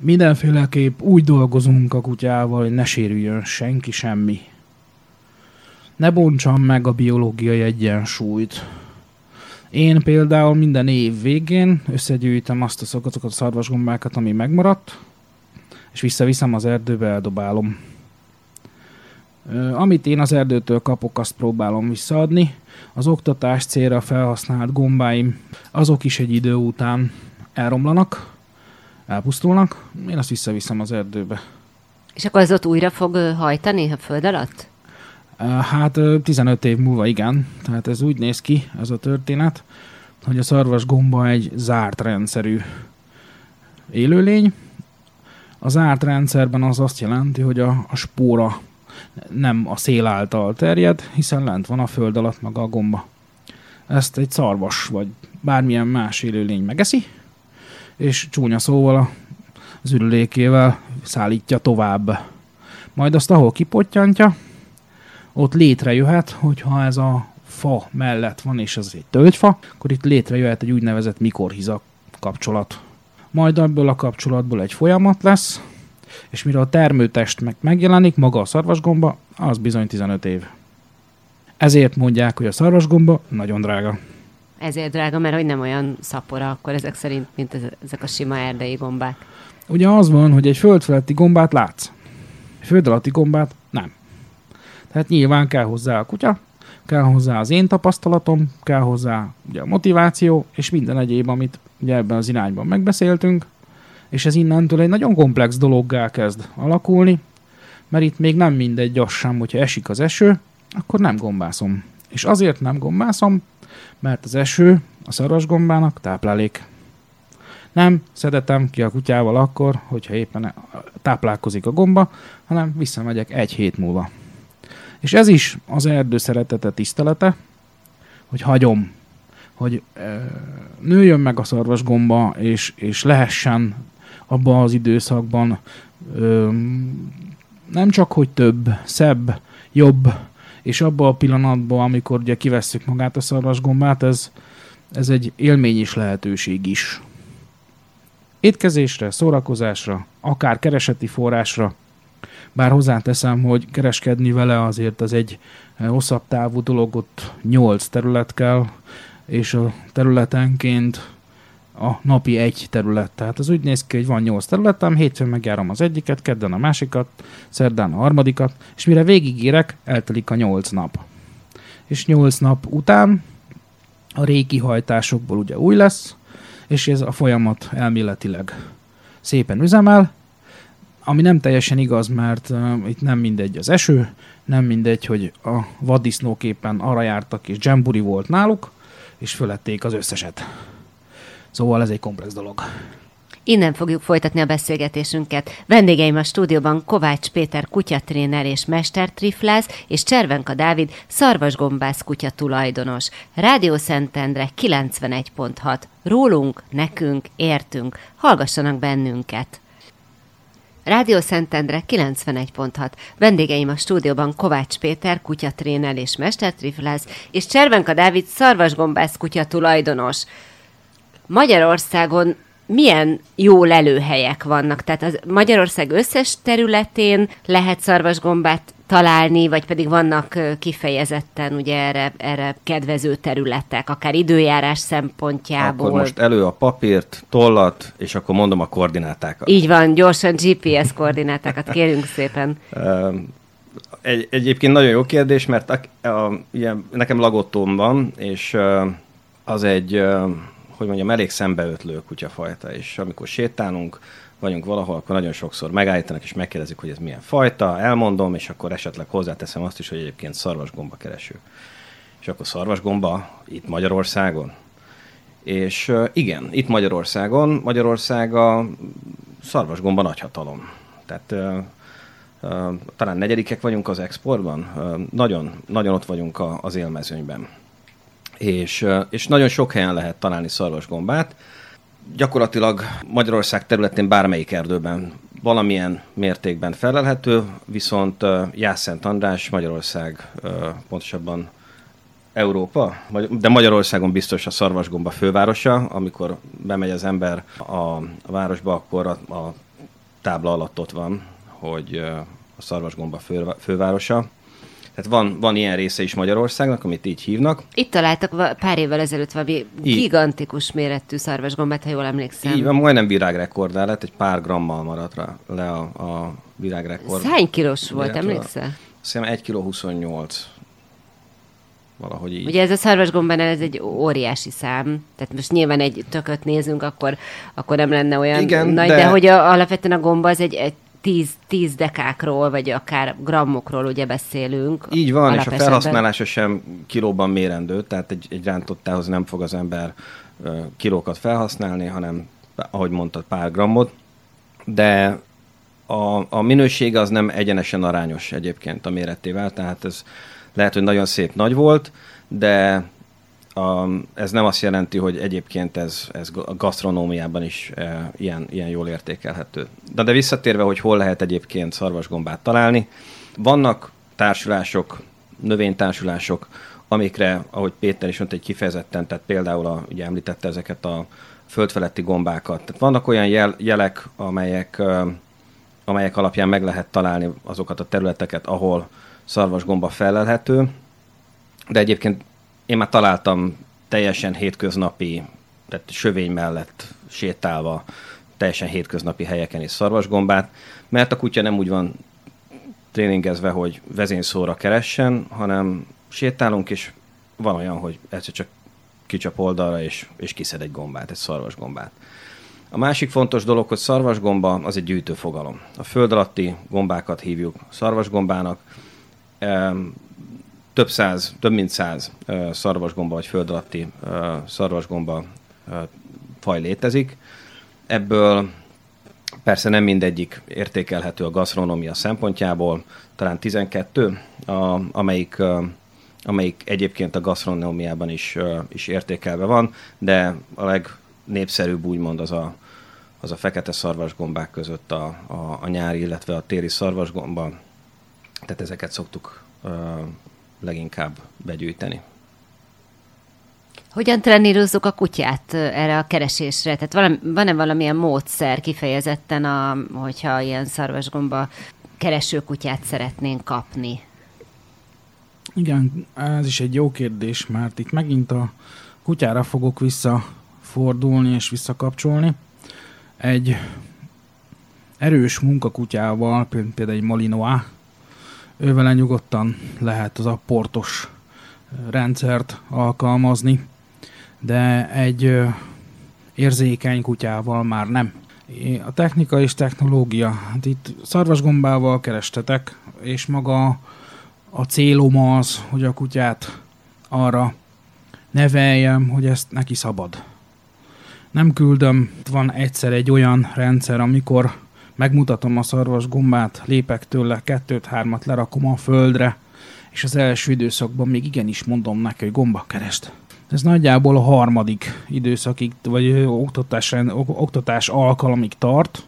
mindenféleképp úgy dolgozunk a kutyával, hogy ne sérüljön senki semmi. Ne bontsam meg a biológiai egyensúlyt. Én például minden év végén összegyűjtem azt a szokotokat a szarvasgombákat, ami megmaradt, és visszaviszem az erdőbe, eldobálom. Amit én az erdőtől kapok, azt próbálom visszaadni. Az oktatás célra felhasznált gombáim, azok is egy idő után elromlanak, elpusztulnak, én azt visszaviszem az erdőbe. És akkor az ott újra fog hajtani a föld alatt? Hát 15 év múlva igen. Tehát ez úgy néz ki, ez a történet, hogy a szarvas gomba egy zárt rendszerű élőlény. A zárt rendszerben az azt jelenti, hogy a, a spóra nem a szél által terjed, hiszen lent van a föld alatt maga a gomba. Ezt egy szarvas vagy bármilyen más élőlény megeszi, és csúnya szóval az ürülékével szállítja tovább. Majd azt, ahol kipottyantja, ott létrejöhet, hogyha ez a fa mellett van, és ez egy tölgyfa, akkor itt létrejöhet egy úgynevezett mikorhiza kapcsolat. Majd ebből a kapcsolatból egy folyamat lesz, és mire a termőtest meg megjelenik, maga a szarvasgomba, az bizony 15 év. Ezért mondják, hogy a szarvasgomba nagyon drága. Ezért drága, mert hogy nem olyan szapora akkor ezek szerint, mint ezek a sima erdei gombák. Ugye az van, hogy egy földfeletti gombát látsz. Egy föld alatti gombát nem. Tehát nyilván kell hozzá a kutya, kell hozzá az én tapasztalatom, kell hozzá ugye a motiváció, és minden egyéb, amit ugye ebben az irányban megbeszéltünk, és ez innentől egy nagyon komplex dologgá kezd alakulni, mert itt még nem mindegy az sem, hogyha esik az eső, akkor nem gombászom. És azért nem gombászom, mert az eső a szarvasgombának táplálék. Nem szedetem ki a kutyával akkor, hogyha éppen táplálkozik a gomba, hanem visszamegyek egy hét múlva. És ez is az erdő szeretete, tisztelete, hogy hagyom, hogy e, nőjön meg a szarvasgomba, és, és lehessen abban az időszakban e, nem csak, hogy több, szebb, jobb, és abban a pillanatban, amikor ugye kivesszük magát a szarvasgombát, ez, ez egy élmény is lehetőség is. Étkezésre, szórakozásra, akár kereseti forrásra, bár hozzáteszem, hogy kereskedni vele azért az egy hosszabb távú dolog, ott 8 terület kell, és a területenként a napi egy terület. Tehát az úgy néz ki, hogy van 8 területem, hétfőn megjárom az egyiket, kedden a másikat, szerdán a harmadikat, és mire végigérek, eltelik a 8 nap. És 8 nap után a régi hajtásokból ugye új lesz, és ez a folyamat elméletileg szépen üzemel, ami nem teljesen igaz, mert uh, itt nem mindegy az eső, nem mindegy, hogy a vaddisznók éppen arra jártak, és Jamburi volt náluk, és fölették az összeset. Szóval ez egy komplex dolog. Innen fogjuk folytatni a beszélgetésünket. Vendégeim a stúdióban Kovács Péter kutyatréner és mestertriflász, és Cservenka Dávid szarvasgombász kutya tulajdonos. Rádió Szentendre 91.6. Rólunk, nekünk, értünk. Hallgassanak bennünket! Rádió Szentendre 91.6. Vendégeim a stúdióban Kovács Péter, kutyatrénel és mestertriflász, és Cservenka Dávid szarvasgombász kutya tulajdonos. Magyarországon milyen jó lelőhelyek vannak? Tehát az Magyarország összes területén lehet szarvasgombát találni, vagy pedig vannak kifejezetten ugye erre, erre kedvező területek, akár időjárás szempontjából. Akkor most elő a papírt, tollat, és akkor mondom a koordinátákat. Így van, gyorsan GPS koordinátákat kérünk szépen. Egy, egyébként nagyon jó kérdés, mert a, a, ilyen, nekem lagottóm van, és az egy, hogy mondjam, elég szembeötlő kutyafajta, és amikor sétálunk, vagyunk valahol, akkor nagyon sokszor megállítanak és megkérdezik, hogy ez milyen fajta, elmondom, és akkor esetleg hozzáteszem azt is, hogy egyébként szarvasgomba kereső. És akkor szarvasgomba itt Magyarországon. És igen, itt Magyarországon, Magyarország a szarvasgomba nagyhatalom. Tehát talán negyedikek vagyunk az exportban, nagyon, nagyon ott vagyunk az élmezőnyben. És, és nagyon sok helyen lehet találni szarvasgombát, gyakorlatilag Magyarország területén bármelyik erdőben valamilyen mértékben felelhető, viszont Jászent András Magyarország, pontosabban Európa, de Magyarországon biztos a szarvasgomba fővárosa. Amikor bemegy az ember a városba, akkor a, a tábla alatt ott van, hogy a szarvasgomba fő, fővárosa. Tehát van, van ilyen része is Magyarországnak, amit így hívnak. Itt találtak pár évvel ezelőtt valami így. gigantikus méretű szarvasgombát, ha jól emlékszem. Így van, majdnem virágrekordá lett, egy pár grammal maradt rá le a, a virágrekord. Hány kilós volt, emlékszel? Azt hiszem 1 kg 28 valahogy így. Ugye ez a szarvasgombán ez egy óriási szám, tehát most nyilván egy tököt nézünk, akkor, akkor nem lenne olyan Igen, nagy, de, de hogy a, alapvetően a gomba az egy, egy 10, 10 dekákról, vagy akár grammokról ugye beszélünk. Így van, és a felhasználása sem kilóban mérendő, tehát egy, egy rántottához nem fog az ember kilókat felhasználni, hanem, ahogy mondtad, pár grammot, de a, a minőség az nem egyenesen arányos egyébként a méretével, tehát ez lehet, hogy nagyon szép nagy volt, de a, ez nem azt jelenti, hogy egyébként ez, ez a gasztronómiában is e, ilyen, ilyen jól értékelhető. De, de visszatérve, hogy hol lehet egyébként szarvasgombát találni, vannak társulások, növénytársulások, amikre, ahogy Péter is mondta, egy kifejezetten, tehát például a, ugye említette ezeket a földfeletti gombákat. Tehát vannak olyan jel, jelek, amelyek, amelyek alapján meg lehet találni azokat a területeket, ahol szarvasgomba felelhető, de egyébként én már találtam teljesen hétköznapi, tehát sövény mellett sétálva, teljesen hétköznapi helyeken is szarvasgombát, mert a kutya nem úgy van tréningezve, hogy vezényszóra keressen, hanem sétálunk, és van olyan, hogy egyszer csak kicsap oldalra, és, és kiszed egy gombát, egy szarvasgombát. A másik fontos dolog, hogy szarvasgomba az egy gyűjtőfogalom. A föld alatti gombákat hívjuk szarvasgombának, több száz, több mint száz szarvasgomba vagy föld alatti szarvasgomba faj létezik. Ebből persze nem mindegyik értékelhető a gasztronómia szempontjából, talán 12, a, amelyik, amelyik egyébként a gasztronómiában is, is értékelve van, de a legnépszerűbb úgymond az a, az a fekete szarvasgombák között a, a, a nyári, illetve a téri szarvasgomba, tehát ezeket szoktuk leginkább begyűjteni. Hogyan trenírozzuk a kutyát erre a keresésre? Tehát valami, van-e valamilyen módszer kifejezetten, a, hogyha ilyen szarvasgomba kereső kutyát szeretnénk kapni? Igen, ez is egy jó kérdés, mert itt megint a kutyára fogok visszafordulni és visszakapcsolni. Egy erős munkakutyával, például egy Malinois, ővele nyugodtan lehet az a portos rendszert alkalmazni, de egy érzékeny kutyával már nem. A technika és technológia, hát itt szarvasgombával kerestetek, és maga a célom az, hogy a kutyát arra neveljem, hogy ezt neki szabad. Nem küldöm, van egyszer egy olyan rendszer, amikor megmutatom a szarvas gombát, lépek tőle, kettőt-hármat lerakom a földre, és az első időszakban még igenis mondom neki, hogy gomba kerest. Ez nagyjából a harmadik időszakig, vagy oktatás, oktatás alkalomig tart,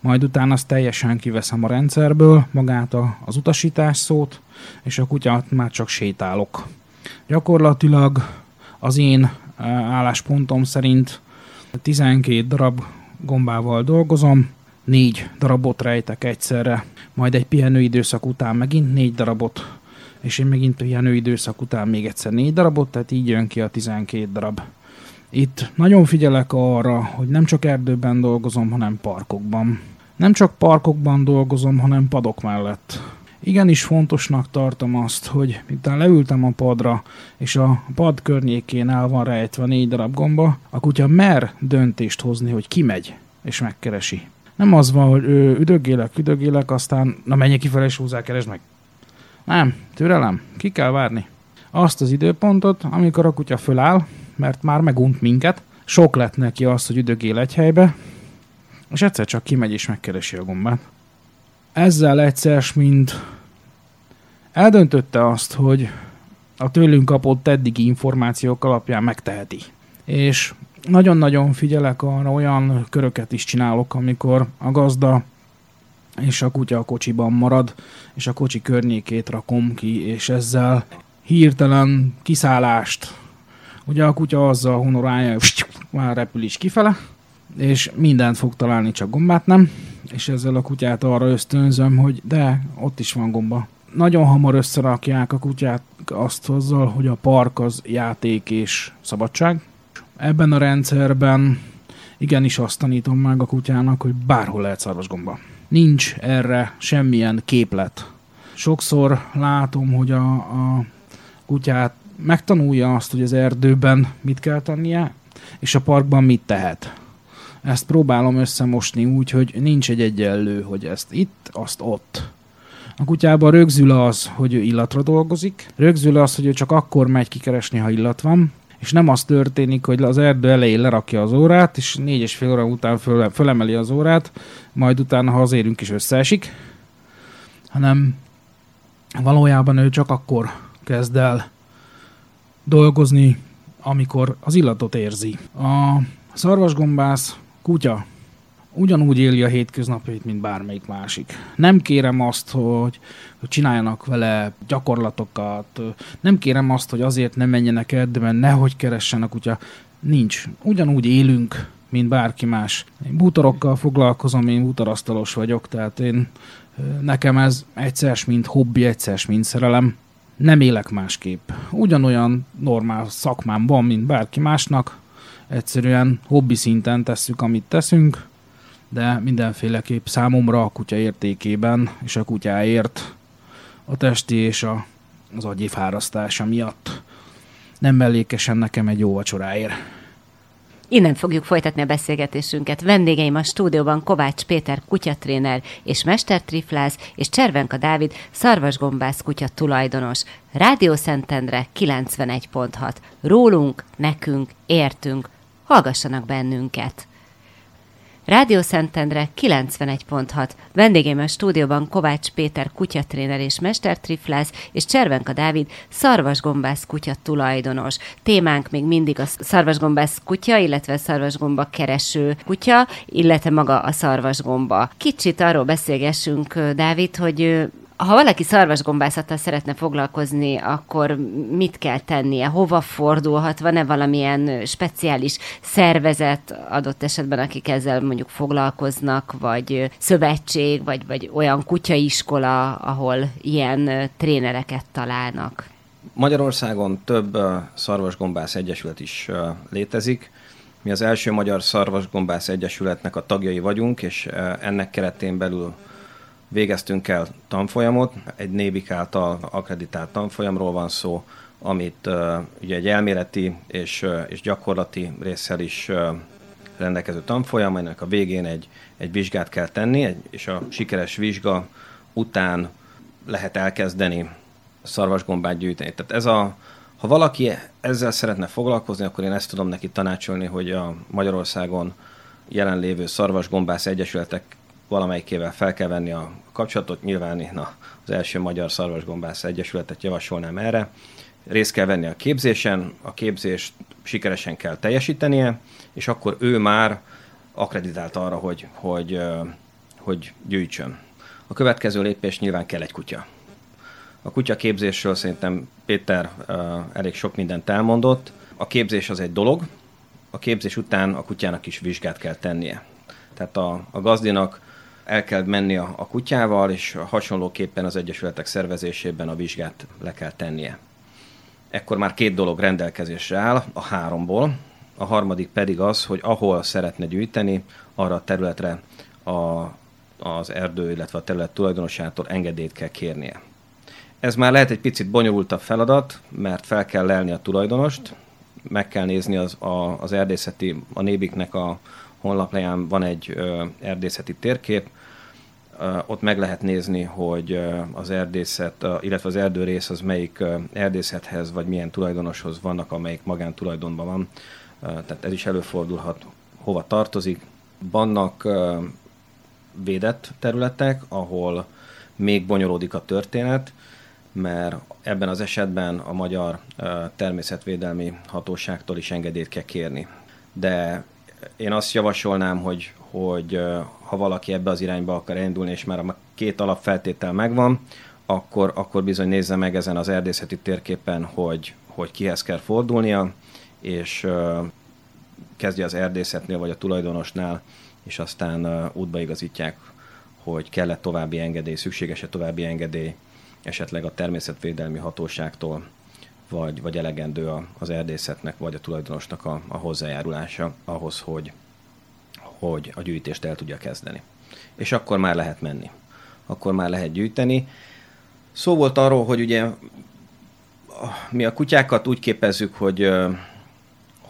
majd utána azt teljesen kiveszem a rendszerből, magát a, az utasítás szót, és a kutyát már csak sétálok. Gyakorlatilag az én álláspontom szerint 12 darab gombával dolgozom, négy darabot rejtek egyszerre, majd egy pihenőidőszak után megint négy darabot, és én megint pihenőidőszak után még egyszer négy darabot, tehát így jön ki a 12 darab. Itt nagyon figyelek arra, hogy nem csak erdőben dolgozom, hanem parkokban. Nem csak parkokban dolgozom, hanem padok mellett. Igenis fontosnak tartom azt, hogy miután leültem a padra, és a pad környékén el van rejtve négy darab gomba, a kutya mer döntést hozni, hogy kimegy, és megkeresi. Nem az van, hogy ő, üdögélek, üdögélek, aztán na menjek kifele és húzzá, keresd meg. Nem, türelem, ki kell várni. Azt az időpontot, amikor a kutya föláll, mert már megunt minket, sok lett neki az, hogy üdögél egy helybe, és egyszer csak kimegy és megkeresi a gombát. Ezzel egyszer, mint eldöntötte azt, hogy a tőlünk kapott eddigi információk alapján megteheti. És nagyon-nagyon figyelek arra, olyan köröket is csinálok, amikor a gazda és a kutya a kocsiban marad, és a kocsi környékét rakom ki, és ezzel hirtelen kiszállást, ugye a kutya azzal honorálja, már repül is kifele, és mindent fog találni, csak gombát nem, és ezzel a kutyát arra ösztönzöm, hogy de, ott is van gomba. nagyon hamar összerakják a kutyát azt azzal, hogy a park az játék és szabadság. Ebben a rendszerben igenis azt tanítom meg a kutyának, hogy bárhol lehet szarvasgomba. Nincs erre semmilyen képlet. Sokszor látom, hogy a, a kutyát megtanulja azt, hogy az erdőben mit kell tennie, és a parkban mit tehet. Ezt próbálom összemosni úgy, hogy nincs egy egyenlő, hogy ezt itt, azt ott. A kutyában rögzül az, hogy ő illatra dolgozik, rögzül az, hogy ő csak akkor megy kikeresni, ha illat van, és nem az történik, hogy az erdő elején lerakja az órát, és négy és fél óra után föl, fölemeli az órát, majd utána, ha az érünk is összeesik, hanem valójában ő csak akkor kezd el dolgozni, amikor az illatot érzi. A szarvasgombász kutya ugyanúgy éli a hétköznapjait, mint bármelyik másik. Nem kérem azt, hogy, csináljanak vele gyakorlatokat, nem kérem azt, hogy azért nem menjenek erdőben, nehogy keressen a kutya. Nincs. Ugyanúgy élünk, mint bárki más. Én bútorokkal foglalkozom, én bútorasztalos vagyok, tehát én nekem ez egyszer, mint hobbi, egyszer, mint szerelem. Nem élek másképp. Ugyanolyan normál szakmám van, mint bárki másnak. Egyszerűen hobbi szinten tesszük, amit teszünk, de mindenféleképp számomra a kutya értékében és a kutyáért a testi és a, az agyi fárasztása miatt nem mellékesen nekem egy jó vacsoráért. Innen fogjuk folytatni a beszélgetésünket. Vendégeim a stúdióban Kovács Péter kutyatréner és mestertriflász, és Cservenka Dávid szarvasgombász kutya tulajdonos. Rádió Szentendre 91.6. Rólunk, nekünk, értünk. Hallgassanak bennünket! Rádió Szentendre 91.6. Vendégem a stúdióban Kovács Péter kutyatréner és mestertriflász, és Cservenka Dávid szarvasgombász kutya tulajdonos. Témánk még mindig a szarvasgombász kutya, illetve szarvasgomba kereső kutya, illetve maga a szarvasgomba. Kicsit arról beszélgessünk, Dávid, hogy ha valaki szarvasgombászattal szeretne foglalkozni, akkor mit kell tennie? Hova fordulhat? Van-e valamilyen speciális szervezet adott esetben, akik ezzel mondjuk foglalkoznak, vagy szövetség, vagy, vagy olyan kutyaiskola, ahol ilyen trénereket találnak? Magyarországon több szarvasgombász egyesület is létezik. Mi az első magyar szarvasgombász egyesületnek a tagjai vagyunk, és ennek keretén belül Végeztünk el tanfolyamot, egy Nébik által akreditált tanfolyamról van szó, amit uh, ugye egy elméleti és, uh, és gyakorlati résszel is uh, rendelkező tanfolyam, ennek a végén egy, egy vizsgát kell tenni, egy, és a sikeres vizsga után lehet elkezdeni szarvasgombát gyűjteni. Tehát ez a, ha valaki ezzel szeretne foglalkozni, akkor én ezt tudom neki tanácsolni, hogy a Magyarországon jelenlévő szarvasgombász egyesületek valamelyikével fel kell venni a kapcsolatot. Nyilván én az első Magyar Szarvasgombász Egyesületet javasolnám erre. Részt kell venni a képzésen, a képzést sikeresen kell teljesítenie, és akkor ő már akreditált arra, hogy, hogy, hogy gyűjtsön. A következő lépés nyilván kell egy kutya. A kutya képzésről szerintem Péter elég sok mindent elmondott. A képzés az egy dolog, a képzés után a kutyának is vizsgát kell tennie. Tehát a, a gazdinak el kell menni a, a kutyával, és hasonlóképpen az egyesületek szervezésében a vizsgát le kell tennie. Ekkor már két dolog rendelkezésre áll, a háromból. A harmadik pedig az, hogy ahol szeretne gyűjteni, arra a területre a, az erdő, illetve a terület tulajdonosától engedélyt kell kérnie. Ez már lehet egy picit bonyolultabb feladat, mert fel kell lelni a tulajdonost, meg kell nézni az, a, az erdészeti, a nébiknek a, honlapján van egy erdészeti térkép, ott meg lehet nézni, hogy az erdészet, illetve az erdőrész az melyik erdészethez, vagy milyen tulajdonoshoz vannak, amelyik magántulajdonban van. Tehát ez is előfordulhat, hova tartozik. Vannak védett területek, ahol még bonyolódik a történet, mert ebben az esetben a magyar természetvédelmi hatóságtól is engedélyt kell kérni. De én azt javasolnám, hogy, hogy ha valaki ebbe az irányba akar indulni, és már a két alapfeltétel megvan, akkor, akkor bizony nézze meg ezen az erdészeti térképen, hogy, hogy kihez kell fordulnia, és kezdje az erdészetnél vagy a tulajdonosnál, és aztán útba igazítják, hogy kell-e további engedély, szükséges-e további engedély esetleg a természetvédelmi hatóságtól, vagy, vagy elegendő az erdészetnek, vagy a tulajdonosnak a, a hozzájárulása ahhoz, hogy, hogy a gyűjtést el tudja kezdeni. És akkor már lehet menni. Akkor már lehet gyűjteni. Szó volt arról, hogy ugye mi a kutyákat úgy képezzük, hogy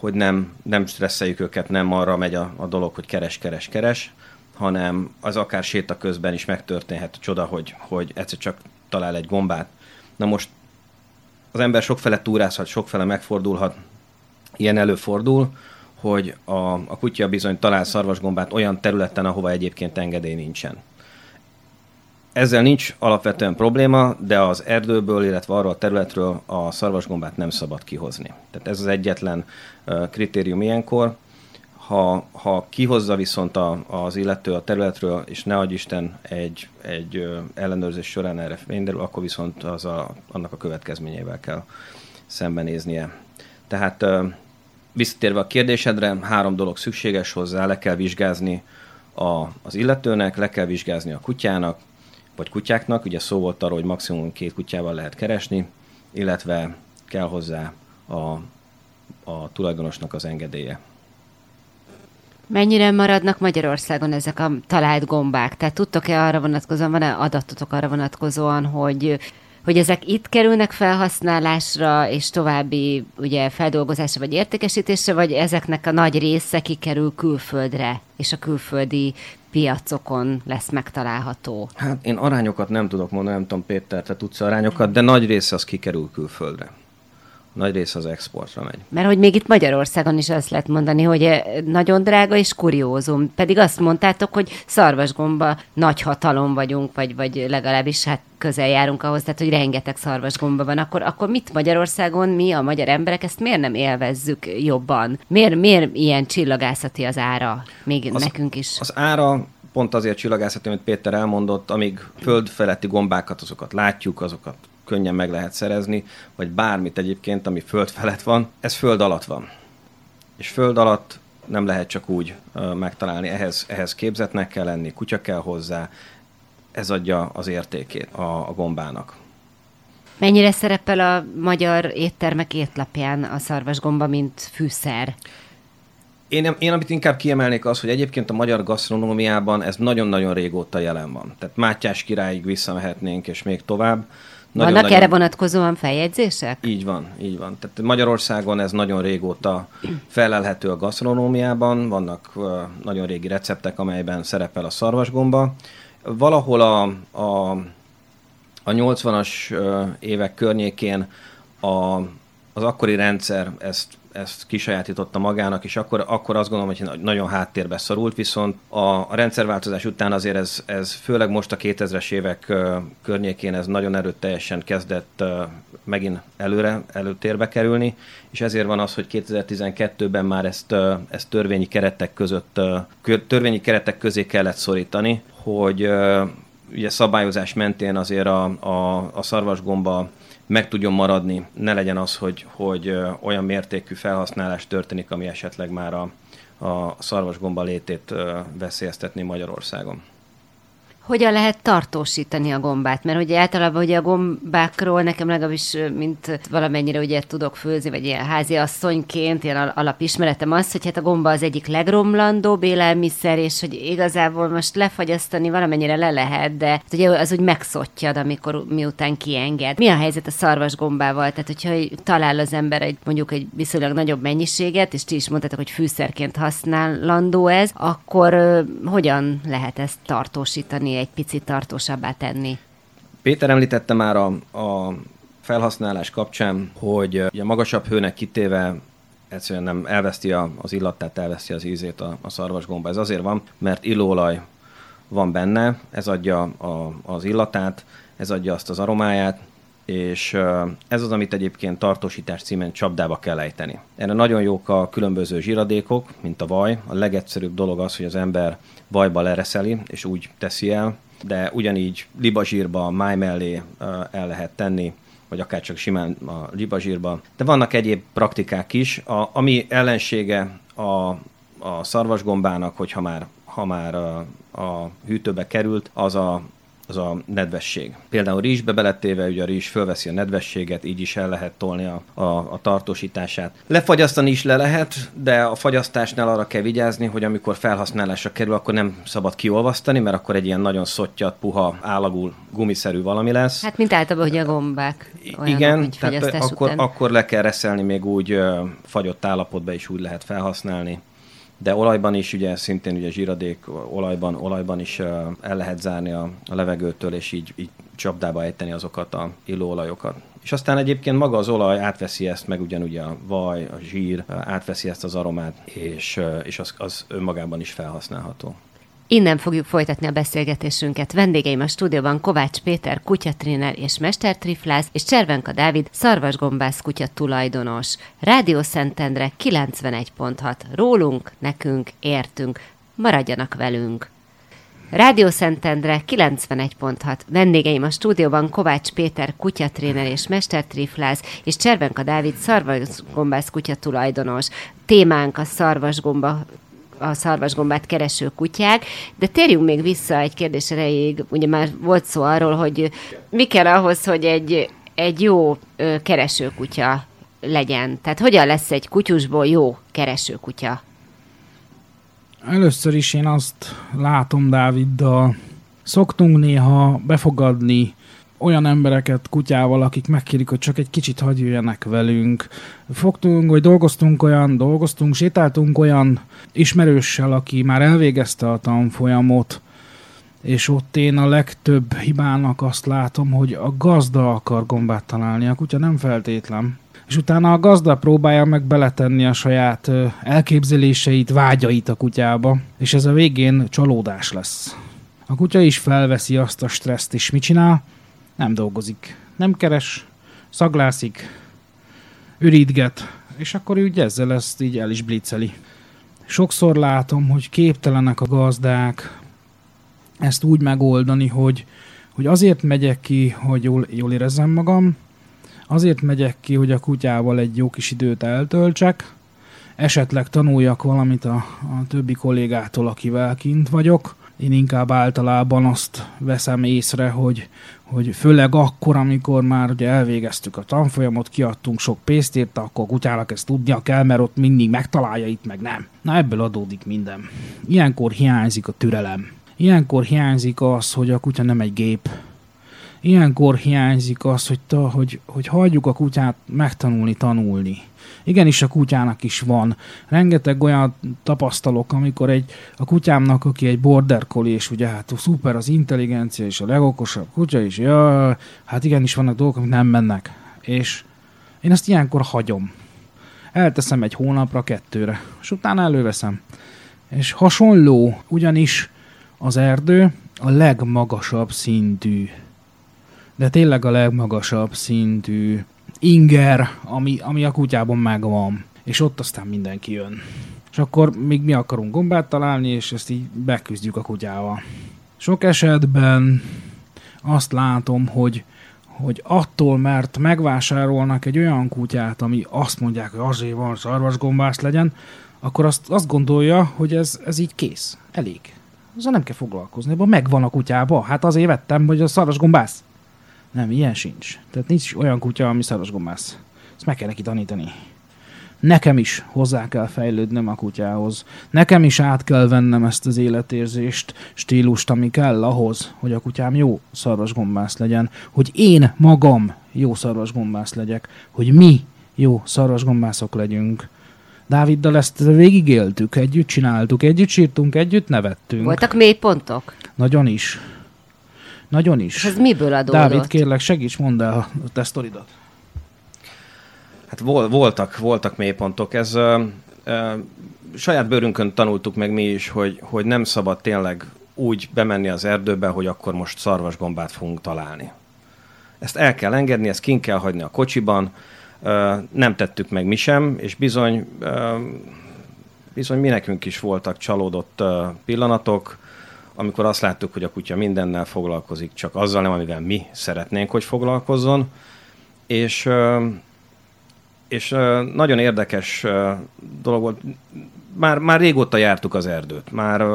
hogy nem, nem stresszeljük őket, nem arra megy a, a dolog, hogy keres, keres, keres, hanem az akár séta közben is megtörténhet a csoda, hogy, hogy egyszer csak talál egy gombát. Na most az ember sokfele túrázhat, sokfele megfordulhat, ilyen előfordul, hogy a, a kutya bizony talál szarvasgombát olyan területen, ahova egyébként engedély nincsen. Ezzel nincs alapvetően probléma, de az erdőből, illetve arról a területről a szarvasgombát nem szabad kihozni. Tehát ez az egyetlen kritérium ilyenkor. Ha, ha kihozza viszont a, az illető a területről, és ne adj Isten egy, egy ellenőrzés során erre fényderül, akkor viszont az a, annak a következményével kell szembenéznie. Tehát visszatérve a kérdésedre, három dolog szükséges hozzá, le kell vizsgázni a, az illetőnek, le kell vizsgázni a kutyának, vagy kutyáknak, ugye szó volt arról, hogy maximum két kutyával lehet keresni, illetve kell hozzá a, a tulajdonosnak az engedélye. Mennyire maradnak Magyarországon ezek a talált gombák? Tehát tudtok-e arra vonatkozóan, van-e adatotok arra vonatkozóan, hogy hogy ezek itt kerülnek felhasználásra, és további ugye feldolgozásra vagy értékesítésre, vagy ezeknek a nagy része kikerül külföldre, és a külföldi piacokon lesz megtalálható? Hát én arányokat nem tudok mondani, nem tudom Péter, te tudsz arányokat, de nagy része az kikerül külföldre nagy része az exportra megy. Mert hogy még itt Magyarországon is azt lehet mondani, hogy eh, nagyon drága és kuriózum. Pedig azt mondtátok, hogy szarvasgomba nagy hatalom vagyunk, vagy, vagy legalábbis hát közel járunk ahhoz, tehát hogy rengeteg szarvasgomba van. Akkor, akkor mit Magyarországon mi, a magyar emberek, ezt miért nem élvezzük jobban? Miért, miért ilyen csillagászati az ára? Még az, nekünk is. Az ára pont azért csillagászati, amit Péter elmondott, amíg föld feletti gombákat, azokat látjuk, azokat könnyen meg lehet szerezni, vagy bármit egyébként, ami föld felett van, ez föld alatt van. És föld alatt nem lehet csak úgy uh, megtalálni, ehhez, ehhez képzetnek kell lenni, kutya kell hozzá, ez adja az értékét a, a gombának. Mennyire szerepel a magyar éttermek étlapján a szarvasgomba, mint fűszer? Én, én amit inkább kiemelnék az, hogy egyébként a magyar gasztronómiában ez nagyon-nagyon régóta jelen van. Tehát Mátyás királyig visszamehetnénk, és még tovább. Nagyon, Vannak nagyon... erre vonatkozóan feljegyzések? Így van, így van. Tehát Magyarországon ez nagyon régóta felelhető a gasztronómiában, vannak uh, nagyon régi receptek, amelyben szerepel a szarvasgomba. Valahol a, a, a 80-as uh, évek környékén a, az akkori rendszer ezt ezt kisajátította magának, és akkor, akkor azt gondolom, hogy nagyon háttérbe szorult, viszont a, rendszerváltozás után azért ez, ez főleg most a 2000-es évek környékén ez nagyon erőteljesen kezdett megint előre, előtérbe kerülni, és ezért van az, hogy 2012-ben már ezt, ezt törvényi keretek között, törvényi keretek közé kellett szorítani, hogy ugye szabályozás mentén azért a, a, a szarvasgomba meg tudjon maradni, ne legyen az, hogy, hogy olyan mértékű felhasználás történik, ami esetleg már a, a szarvasgomba létét veszélyeztetni Magyarországon hogyan lehet tartósítani a gombát? Mert ugye általában ugye a gombákról nekem legalábbis, mint valamennyire ugye tudok főzni, vagy ilyen házi asszonyként, ilyen alapismeretem az, hogy hát a gomba az egyik legromlandóbb élelmiszer, és hogy igazából most lefagyasztani valamennyire le lehet, de hát ugye az úgy megszottyad, amikor miután kienged. Mi a helyzet a szarvas gombával? Tehát, hogyha talál az ember egy mondjuk egy viszonylag nagyobb mennyiséget, és ti is mondtátok, hogy fűszerként használandó ez, akkor hogyan lehet ezt tartósítani egy picit tartósabbá tenni. Péter említette már a, a felhasználás kapcsán, hogy a magasabb hőnek kitéve egyszerűen nem elveszti a, az illatát, elveszti az ízét a, a szarvasgomba. Ez azért van, mert illóolaj van benne, ez adja a, az illatát, ez adja azt az aromáját, és ez az, amit egyébként tartósítás címen csapdába kell ejteni. Erre nagyon jók a különböző zsiradékok, mint a vaj. A legegyszerűbb dolog az, hogy az ember vajba lereszeli, és úgy teszi el, de ugyanígy libazsírba, máj mellé el lehet tenni, vagy akár csak simán a libazsírba. De vannak egyéb praktikák is. A, ami ellensége a, a szarvasgombának, hogyha már, ha már a, a hűtőbe került, az a az a nedvesség. Például rizsbe beletéve, ugye a rizs fölveszi a nedvességet, így is el lehet tolni a, a, a tartósítását. Lefagyasztani is le lehet, de a fagyasztásnál arra kell vigyázni, hogy amikor felhasználásra kerül, akkor nem szabad kiolvasztani, mert akkor egy ilyen nagyon szottyat, puha, állagul, gumiszerű valami lesz. Hát mint általában, hogy a gombák. Olyanok, Igen, tehát akkor, akkor le kell reszelni még úgy fagyott állapotba is úgy lehet felhasználni de olajban is ugye szintén ugye zsíradék olajban, olajban is el lehet zárni a, a levegőtől, és így, így csapdába ejteni azokat a illóolajokat. És aztán egyébként maga az olaj átveszi ezt, meg ugyanúgy a vaj, a zsír átveszi ezt az aromát, és, és az, az önmagában is felhasználható. Innen fogjuk folytatni a beszélgetésünket. Vendégeim a stúdióban Kovács Péter, kutyatréner és mestertriflász, és Cservenka Dávid, szarvasgombász kutya tulajdonos. Rádió Szentendre 91.6. Rólunk, nekünk, értünk. Maradjanak velünk! Rádió Szentendre 91.6. Vendégeim a stúdióban Kovács Péter, kutyatréner és mestertriflász, és Cservenka Dávid, szarvasgombász kutya tulajdonos. Témánk a szarvasgomba a szarvasgombát kereső kutyák, de térjünk még vissza egy kérdés erejéig, ugye már volt szó arról, hogy mi kell ahhoz, hogy egy, egy jó keresőkutya legyen. Tehát hogyan lesz egy kutyusból jó keresőkutya? Először is én azt látom Dáviddal, szoktunk néha befogadni olyan embereket kutyával, akik megkérik, hogy csak egy kicsit hagyjanak velünk. Fogtunk, vagy dolgoztunk olyan, dolgoztunk, sétáltunk olyan ismerőssel, aki már elvégezte a tanfolyamot, és ott én a legtöbb hibának azt látom, hogy a gazda akar gombát találni, a kutya nem feltétlen. És utána a gazda próbálja meg beletenni a saját elképzeléseit, vágyait a kutyába, és ez a végén csalódás lesz. A kutya is felveszi azt a stresszt, és mit csinál? Nem dolgozik, nem keres, szaglászik, ürítget, és akkor ő ezzel ezt így el is blitzeli. Sokszor látom, hogy képtelenek a gazdák ezt úgy megoldani, hogy, hogy azért megyek ki, hogy jól, jól érezzem magam, azért megyek ki, hogy a kutyával egy jó kis időt eltöltsek, esetleg tanuljak valamit a, a többi kollégától, akivel kint vagyok, én inkább általában azt veszem észre, hogy, hogy főleg akkor, amikor már ugye elvégeztük a tanfolyamot, kiadtunk sok pénzt érte, akkor a kutyának ezt tudnia kell, mert ott mindig megtalálja, itt meg nem. Na ebből adódik minden. Ilyenkor hiányzik a türelem. Ilyenkor hiányzik az, hogy a kutya nem egy gép. Ilyenkor hiányzik az, hogy, ta, hogy, hogy hagyjuk a kutyát megtanulni, tanulni igenis a kutyának is van. Rengeteg olyan tapasztalok, amikor egy, a kutyámnak, aki egy border collie, és ugye hát szuper az intelligencia, és a legokosabb kutya is, ja, hát igenis vannak dolgok, amik nem mennek. És én ezt ilyenkor hagyom. Elteszem egy hónapra, kettőre, és utána előveszem. És hasonló, ugyanis az erdő a legmagasabb szintű, de tényleg a legmagasabb szintű inger, ami, ami a kutyában megvan. És ott aztán mindenki jön. És akkor még mi akarunk gombát találni, és ezt így beküzdjük a kutyával. Sok esetben azt látom, hogy, hogy attól, mert megvásárolnak egy olyan kutyát, ami azt mondják, hogy azért van szarvasgombász legyen, akkor azt, azt gondolja, hogy ez, ez így kész. Elég. Azzal nem kell foglalkozni, abban megvan a kutyába. Hát azért vettem, hogy a szarvasgombász. Nem, ilyen sincs. Tehát nincs olyan kutya, ami szaros gombász. Ezt meg kell neki tanítani. Nekem is hozzá kell fejlődnöm a kutyához. Nekem is át kell vennem ezt az életérzést, stílust, ami kell ahhoz, hogy a kutyám jó szarvasgombász legyen, hogy én magam jó szarvasgombász legyek, hogy mi jó szarvasgombászok legyünk. Dáviddal ezt végigéltük, együtt csináltuk, együtt sírtunk, együtt nevettünk. Voltak mély pontok? Nagyon is. Nagyon is. És ez miből adódott? Dávid, kérlek, segíts, mondd el a te sztoridat. Hát vol, voltak, voltak mélypontok. Ez ö, ö, saját bőrünkön tanultuk meg mi is, hogy, hogy nem szabad tényleg úgy bemenni az erdőbe, hogy akkor most szarvasgombát fogunk találni. Ezt el kell engedni, ezt kin kell hagyni a kocsiban, ö, nem tettük meg mi sem, és bizony, ö, bizony mi nekünk is voltak csalódott ö, pillanatok, amikor azt láttuk, hogy a kutya mindennel foglalkozik, csak azzal nem, amivel mi szeretnénk, hogy foglalkozzon. És, és nagyon érdekes dolog volt. Már, már régóta jártuk az erdőt. Már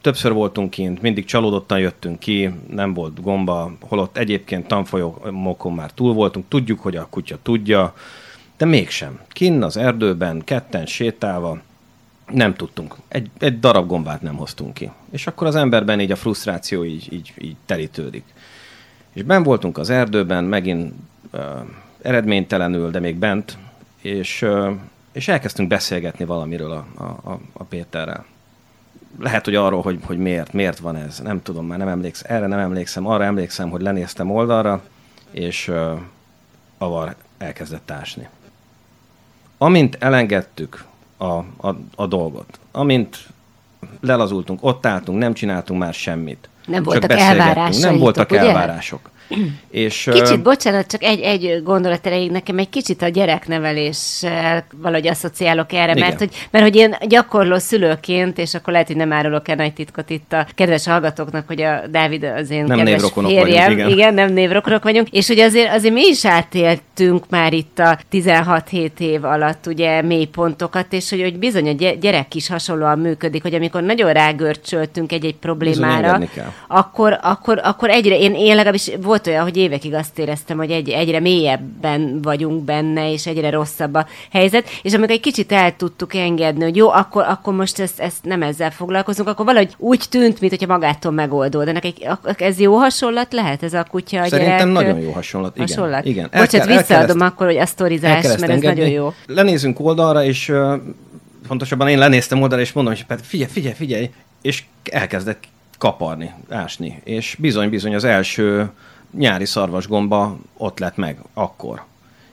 többször voltunk kint, mindig csalódottan jöttünk ki, nem volt gomba, holott egyébként tanfolyamokon már túl voltunk, tudjuk, hogy a kutya tudja, de mégsem. Kinn az erdőben, ketten sétálva, nem tudtunk. Egy, egy darab gombát nem hoztunk ki. És akkor az emberben így a frusztráció így, így, így terítődik. És ben voltunk az erdőben, megint uh, eredménytelenül, de még bent, és, uh, és elkezdtünk beszélgetni valamiről a, a, a Péterrel. Lehet, hogy arról, hogy, hogy miért, miért van ez, nem tudom, már nem emlékszem, erre nem emlékszem, arra emlékszem, hogy lenéztem oldalra, és uh, avar elkezdett ásni. Amint elengedtük a, a, a dolgot, amint lelazultunk, ott álltunk, nem csináltunk már semmit. Nem voltak elvárások. Nem voltak ugye? elvárások. És, kicsit, bocsánat, csak egy, egy gondolat erejéig nekem egy kicsit a gyerekneveléssel valahogy asszociálok erre, igen. mert hogy, mert hogy én gyakorló szülőként, és akkor lehet, hogy nem árulok el nagy titkot itt a kedves hallgatóknak, hogy a Dávid az én nem kedves férjem. Vagyunk, igen. igen, nem névrokonok vagyunk, és hogy azért, azért mi is átéltünk már itt a 16-7 év alatt ugye mélypontokat, és hogy, hogy bizony a gyerek is hasonlóan működik, hogy amikor nagyon rágörcsöltünk egy-egy problémára, akkor, akkor, akkor egyre, én, én legalábbis volt volt olyan, hogy évekig azt éreztem, hogy egy, egyre mélyebben vagyunk benne, és egyre rosszabb a helyzet, és amikor egy kicsit el tudtuk engedni, hogy jó, akkor, akkor most ezt, ezt nem ezzel foglalkozunk, akkor valahogy úgy tűnt, mintha magától megoldódnak. Ez jó hasonlat lehet, ez a kutya a Szerintem gyerek, nagyon jó hasonlat. Igen. Hasonlat? Igen. El Bocsát, kell, visszaadom el akkor, hogy a sztorizás, mert engedni. ez nagyon jó. Lenézünk oldalra, és uh, pontosabban én lenéztem oldalra, és mondom, hogy figyelj, figyelj, figyelj, és elkezdett kaparni, ásni. És bizony-bizony az első nyári szarvasgomba ott lett meg akkor.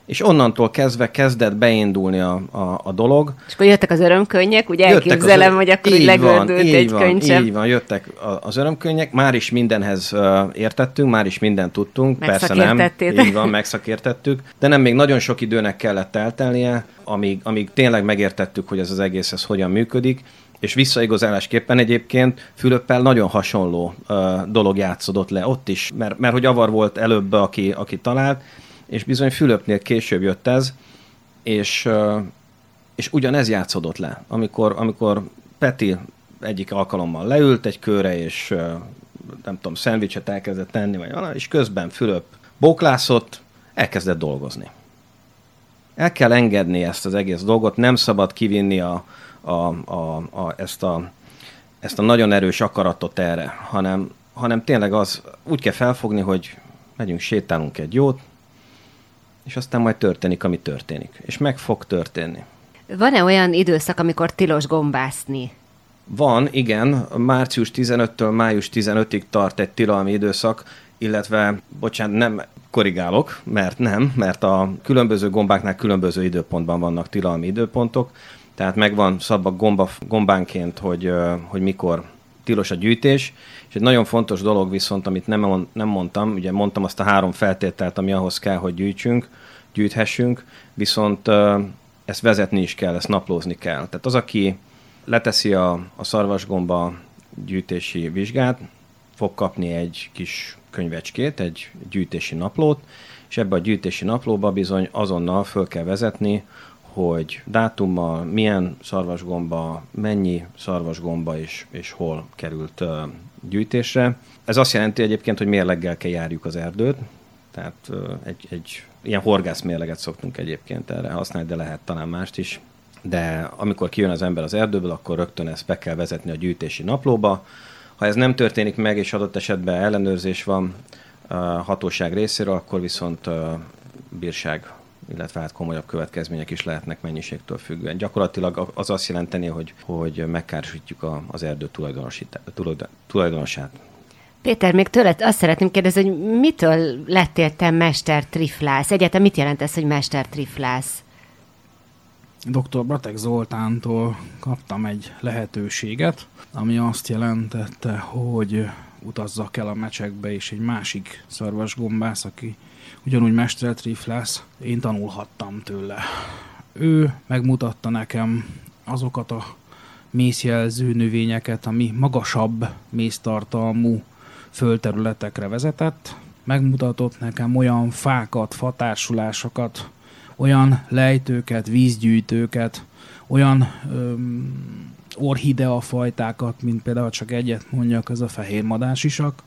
És onnantól kezdve kezdett beindulni a, a, a dolog. És akkor jöttek az örömkönnyek, ugye jöttek elképzelem, az, hogy akkor így legördült egy van, könycsepp. Így van, jöttek az örömkönnyek, már is mindenhez értettünk, már is mindent tudtunk, persze nem, így van, megszakértettük, de nem még nagyon sok időnek kellett eltelnie, amíg, amíg tényleg megértettük, hogy ez az egész ez hogyan működik, és visszaigazálásképpen egyébként Fülöppel nagyon hasonló uh, dolog játszódott le ott is, mert, mert hogy Avar volt előbb, aki, aki talált, és bizony Fülöpnél később jött ez, és, uh, és ugyanez játszódott le, amikor, amikor Peti egyik alkalommal leült egy körre, és uh, nem tudom, szendvicset elkezdett tenni, vagy valami, és közben Fülöp bóklászott, elkezdett dolgozni. El kell engedni ezt az egész dolgot, nem szabad kivinni a, a, a, a, ezt, a, ezt a nagyon erős akaratot erre, hanem, hanem tényleg az úgy kell felfogni, hogy megyünk, sétálunk egy jót, és aztán majd történik, ami történik. És meg fog történni. Van-e olyan időszak, amikor tilos gombászni? Van, igen. Március 15-től május 15-ig tart egy tilalmi időszak, illetve, bocsánat, nem korrigálok, mert nem, mert a különböző gombáknál különböző időpontban vannak tilalmi időpontok. Tehát megvan szabva gomba, gombánként, hogy, hogy mikor tilos a gyűjtés, és egy nagyon fontos dolog viszont, amit nem, nem mondtam, ugye mondtam azt a három feltételt, ami ahhoz kell, hogy gyűjtsünk, gyűjthessünk, viszont ezt vezetni is kell, ezt naplózni kell. Tehát az, aki leteszi a, a szarvasgomba gyűjtési vizsgát, fog kapni egy kis könyvecskét, egy gyűjtési naplót, és ebbe a gyűjtési naplóba bizony azonnal föl kell vezetni hogy dátummal, milyen szarvasgomba, mennyi szarvasgomba és, és hol került uh, gyűjtésre. Ez azt jelenti egyébként, hogy mérleggel kell járjuk az erdőt, tehát uh, egy, egy ilyen horgászmérleget szoktunk egyébként erre használni, de lehet talán mást is. De amikor kijön az ember az erdőből, akkor rögtön ezt be kell vezetni a gyűjtési naplóba. Ha ez nem történik meg, és adott esetben ellenőrzés van a hatóság részéről, akkor viszont bírság illetve hát komolyabb következmények is lehetnek mennyiségtől függően. Gyakorlatilag az azt jelenteni, hogy, hogy megkárosítjuk a, az erdő tulajdonosát. Péter, még tőled azt szeretném kérdezni, hogy mitől lettél te mester triflász? Egyetem mit jelent ez, hogy mester triflász? Dr. Bratek Zoltántól kaptam egy lehetőséget, ami azt jelentette, hogy utazzak el a mecsekbe, és egy másik szarvasgombász, aki ugyanúgy mestertrif lesz, én tanulhattam tőle. Ő megmutatta nekem azokat a mészjelző növényeket, ami magasabb méztartalmú földterületekre vezetett, megmutatott nekem olyan fákat, fatársulásokat, olyan lejtőket, vízgyűjtőket, olyan öm, orhidea fajtákat, mint például csak egyet mondjak, ez a fehér madásisak,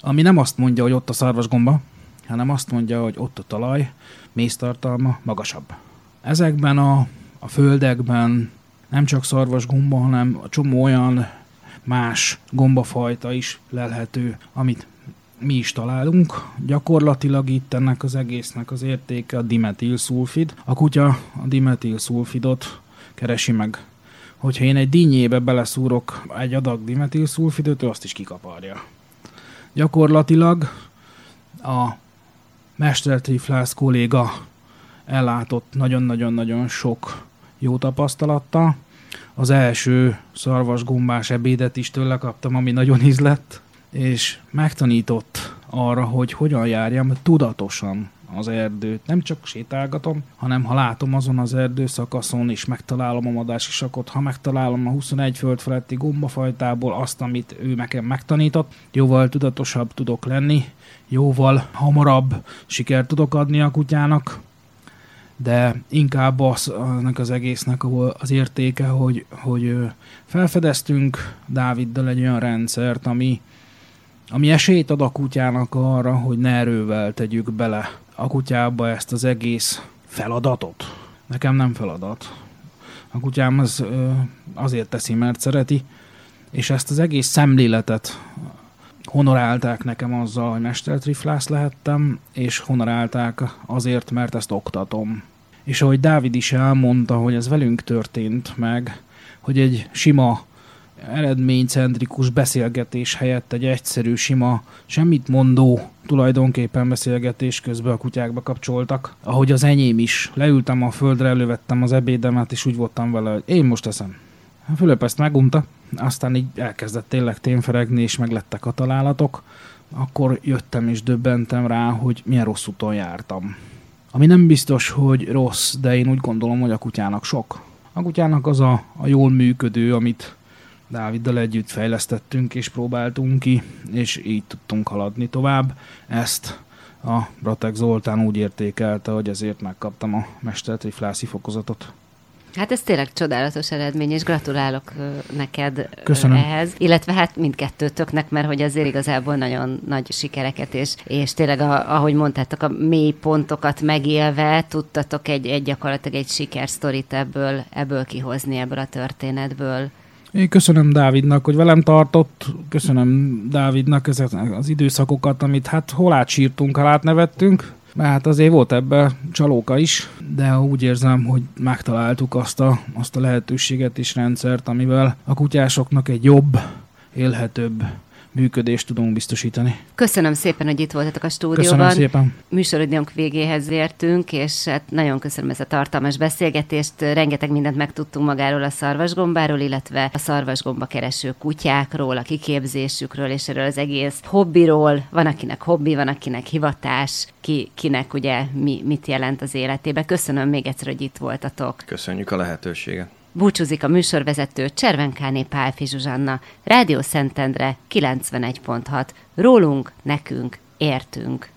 ami nem azt mondja, hogy ott a szarvasgomba, hanem azt mondja, hogy ott a talaj, méztartalma magasabb. Ezekben a, a földekben nem csak szarvasgomba, hanem a csomó olyan más gombafajta is lelhető, amit mi is találunk. Gyakorlatilag itt ennek az egésznek az értéke a dimetilszulfid. A kutya a dimetilszulfidot keresi meg. Hogyha én egy dinnyébe beleszúrok egy adag dimetilszulfidot, ő azt is kikaparja. Gyakorlatilag a mestertriflász kolléga ellátott nagyon-nagyon-nagyon sok jó tapasztalattal. Az első szarvasgombás ebédet is tőle kaptam, ami nagyon ízlett, és megtanított arra, hogy hogyan járjam tudatosan az erdőt. Nem csak sétálgatom, hanem ha látom azon az erdőszakaszon, és megtalálom a madási sakot, ha megtalálom a 21 föld feletti gombafajtából azt, amit ő nekem megtanított, jóval tudatosabb tudok lenni, jóval hamarabb sikert tudok adni a kutyának, de inkább az, annak az egésznek az értéke, hogy, hogy felfedeztünk Dáviddal egy olyan rendszert, ami, ami esélyt ad a kutyának arra, hogy ne erővel tegyük bele a kutyába ezt az egész feladatot. Nekem nem feladat. A kutyám az, azért teszi, mert szereti, és ezt az egész szemléletet honorálták nekem azzal, hogy mestertriflász lehettem, és honorálták azért, mert ezt oktatom. És ahogy Dávid is elmondta, hogy ez velünk történt meg, hogy egy sima eredménycentrikus beszélgetés helyett egy egyszerű, sima, semmit mondó tulajdonképpen beszélgetés közben a kutyákba kapcsoltak. Ahogy az enyém is. Leültem a földre, elővettem az ebédemet, és úgy voltam vele, hogy én most eszem. Fülöp ezt megunta, aztán így elkezdett tényleg témferegni, és meglettek a találatok. Akkor jöttem és döbbentem rá, hogy milyen rossz úton jártam. Ami nem biztos, hogy rossz, de én úgy gondolom, hogy a kutyának sok. A kutyának az a, a jól működő, amit Dáviddal együtt fejlesztettünk és próbáltunk ki, és így tudtunk haladni tovább. Ezt a Bratek Zoltán úgy értékelte, hogy ezért megkaptam a mestertriflászi fokozatot. Hát ez tényleg csodálatos eredmény, és gratulálok neked Köszönöm. ehhez. Illetve hát mindkettőtöknek, mert hogy azért igazából nagyon nagy sikereket, és, és tényleg, a, ahogy mondtátok, a mély pontokat megélve tudtatok egy, egy gyakorlatilag egy sikersztorit ebből, ebből kihozni, ebből a történetből. Én köszönöm Dávidnak, hogy velem tartott, köszönöm Dávidnak ezeket az időszakokat, amit hát hol átsírtunk, hol átnevettünk, mert hát azért volt ebbe csalóka is, de úgy érzem, hogy megtaláltuk azt a, azt a lehetőséget és rendszert, amivel a kutyásoknak egy jobb, élhetőbb működést tudunk biztosítani. Köszönöm szépen, hogy itt voltatok a stúdióban. Köszönöm szépen. Műsoridőnk végéhez értünk, és hát nagyon köszönöm ezt a tartalmas beszélgetést. Rengeteg mindent megtudtunk magáról a szarvasgombáról, illetve a szarvasgomba kereső kutyákról, a kiképzésükről, és erről az egész hobbiról. Van, akinek hobbi, van, akinek hivatás, ki, kinek ugye mi, mit jelent az életébe. Köszönöm még egyszer, hogy itt voltatok. Köszönjük a lehetőséget. Búcsúzik a műsorvezető Cservenkáné Pálfi Zsuzsanna, Rádió Szentendre 91.6. Rólunk, nekünk, értünk.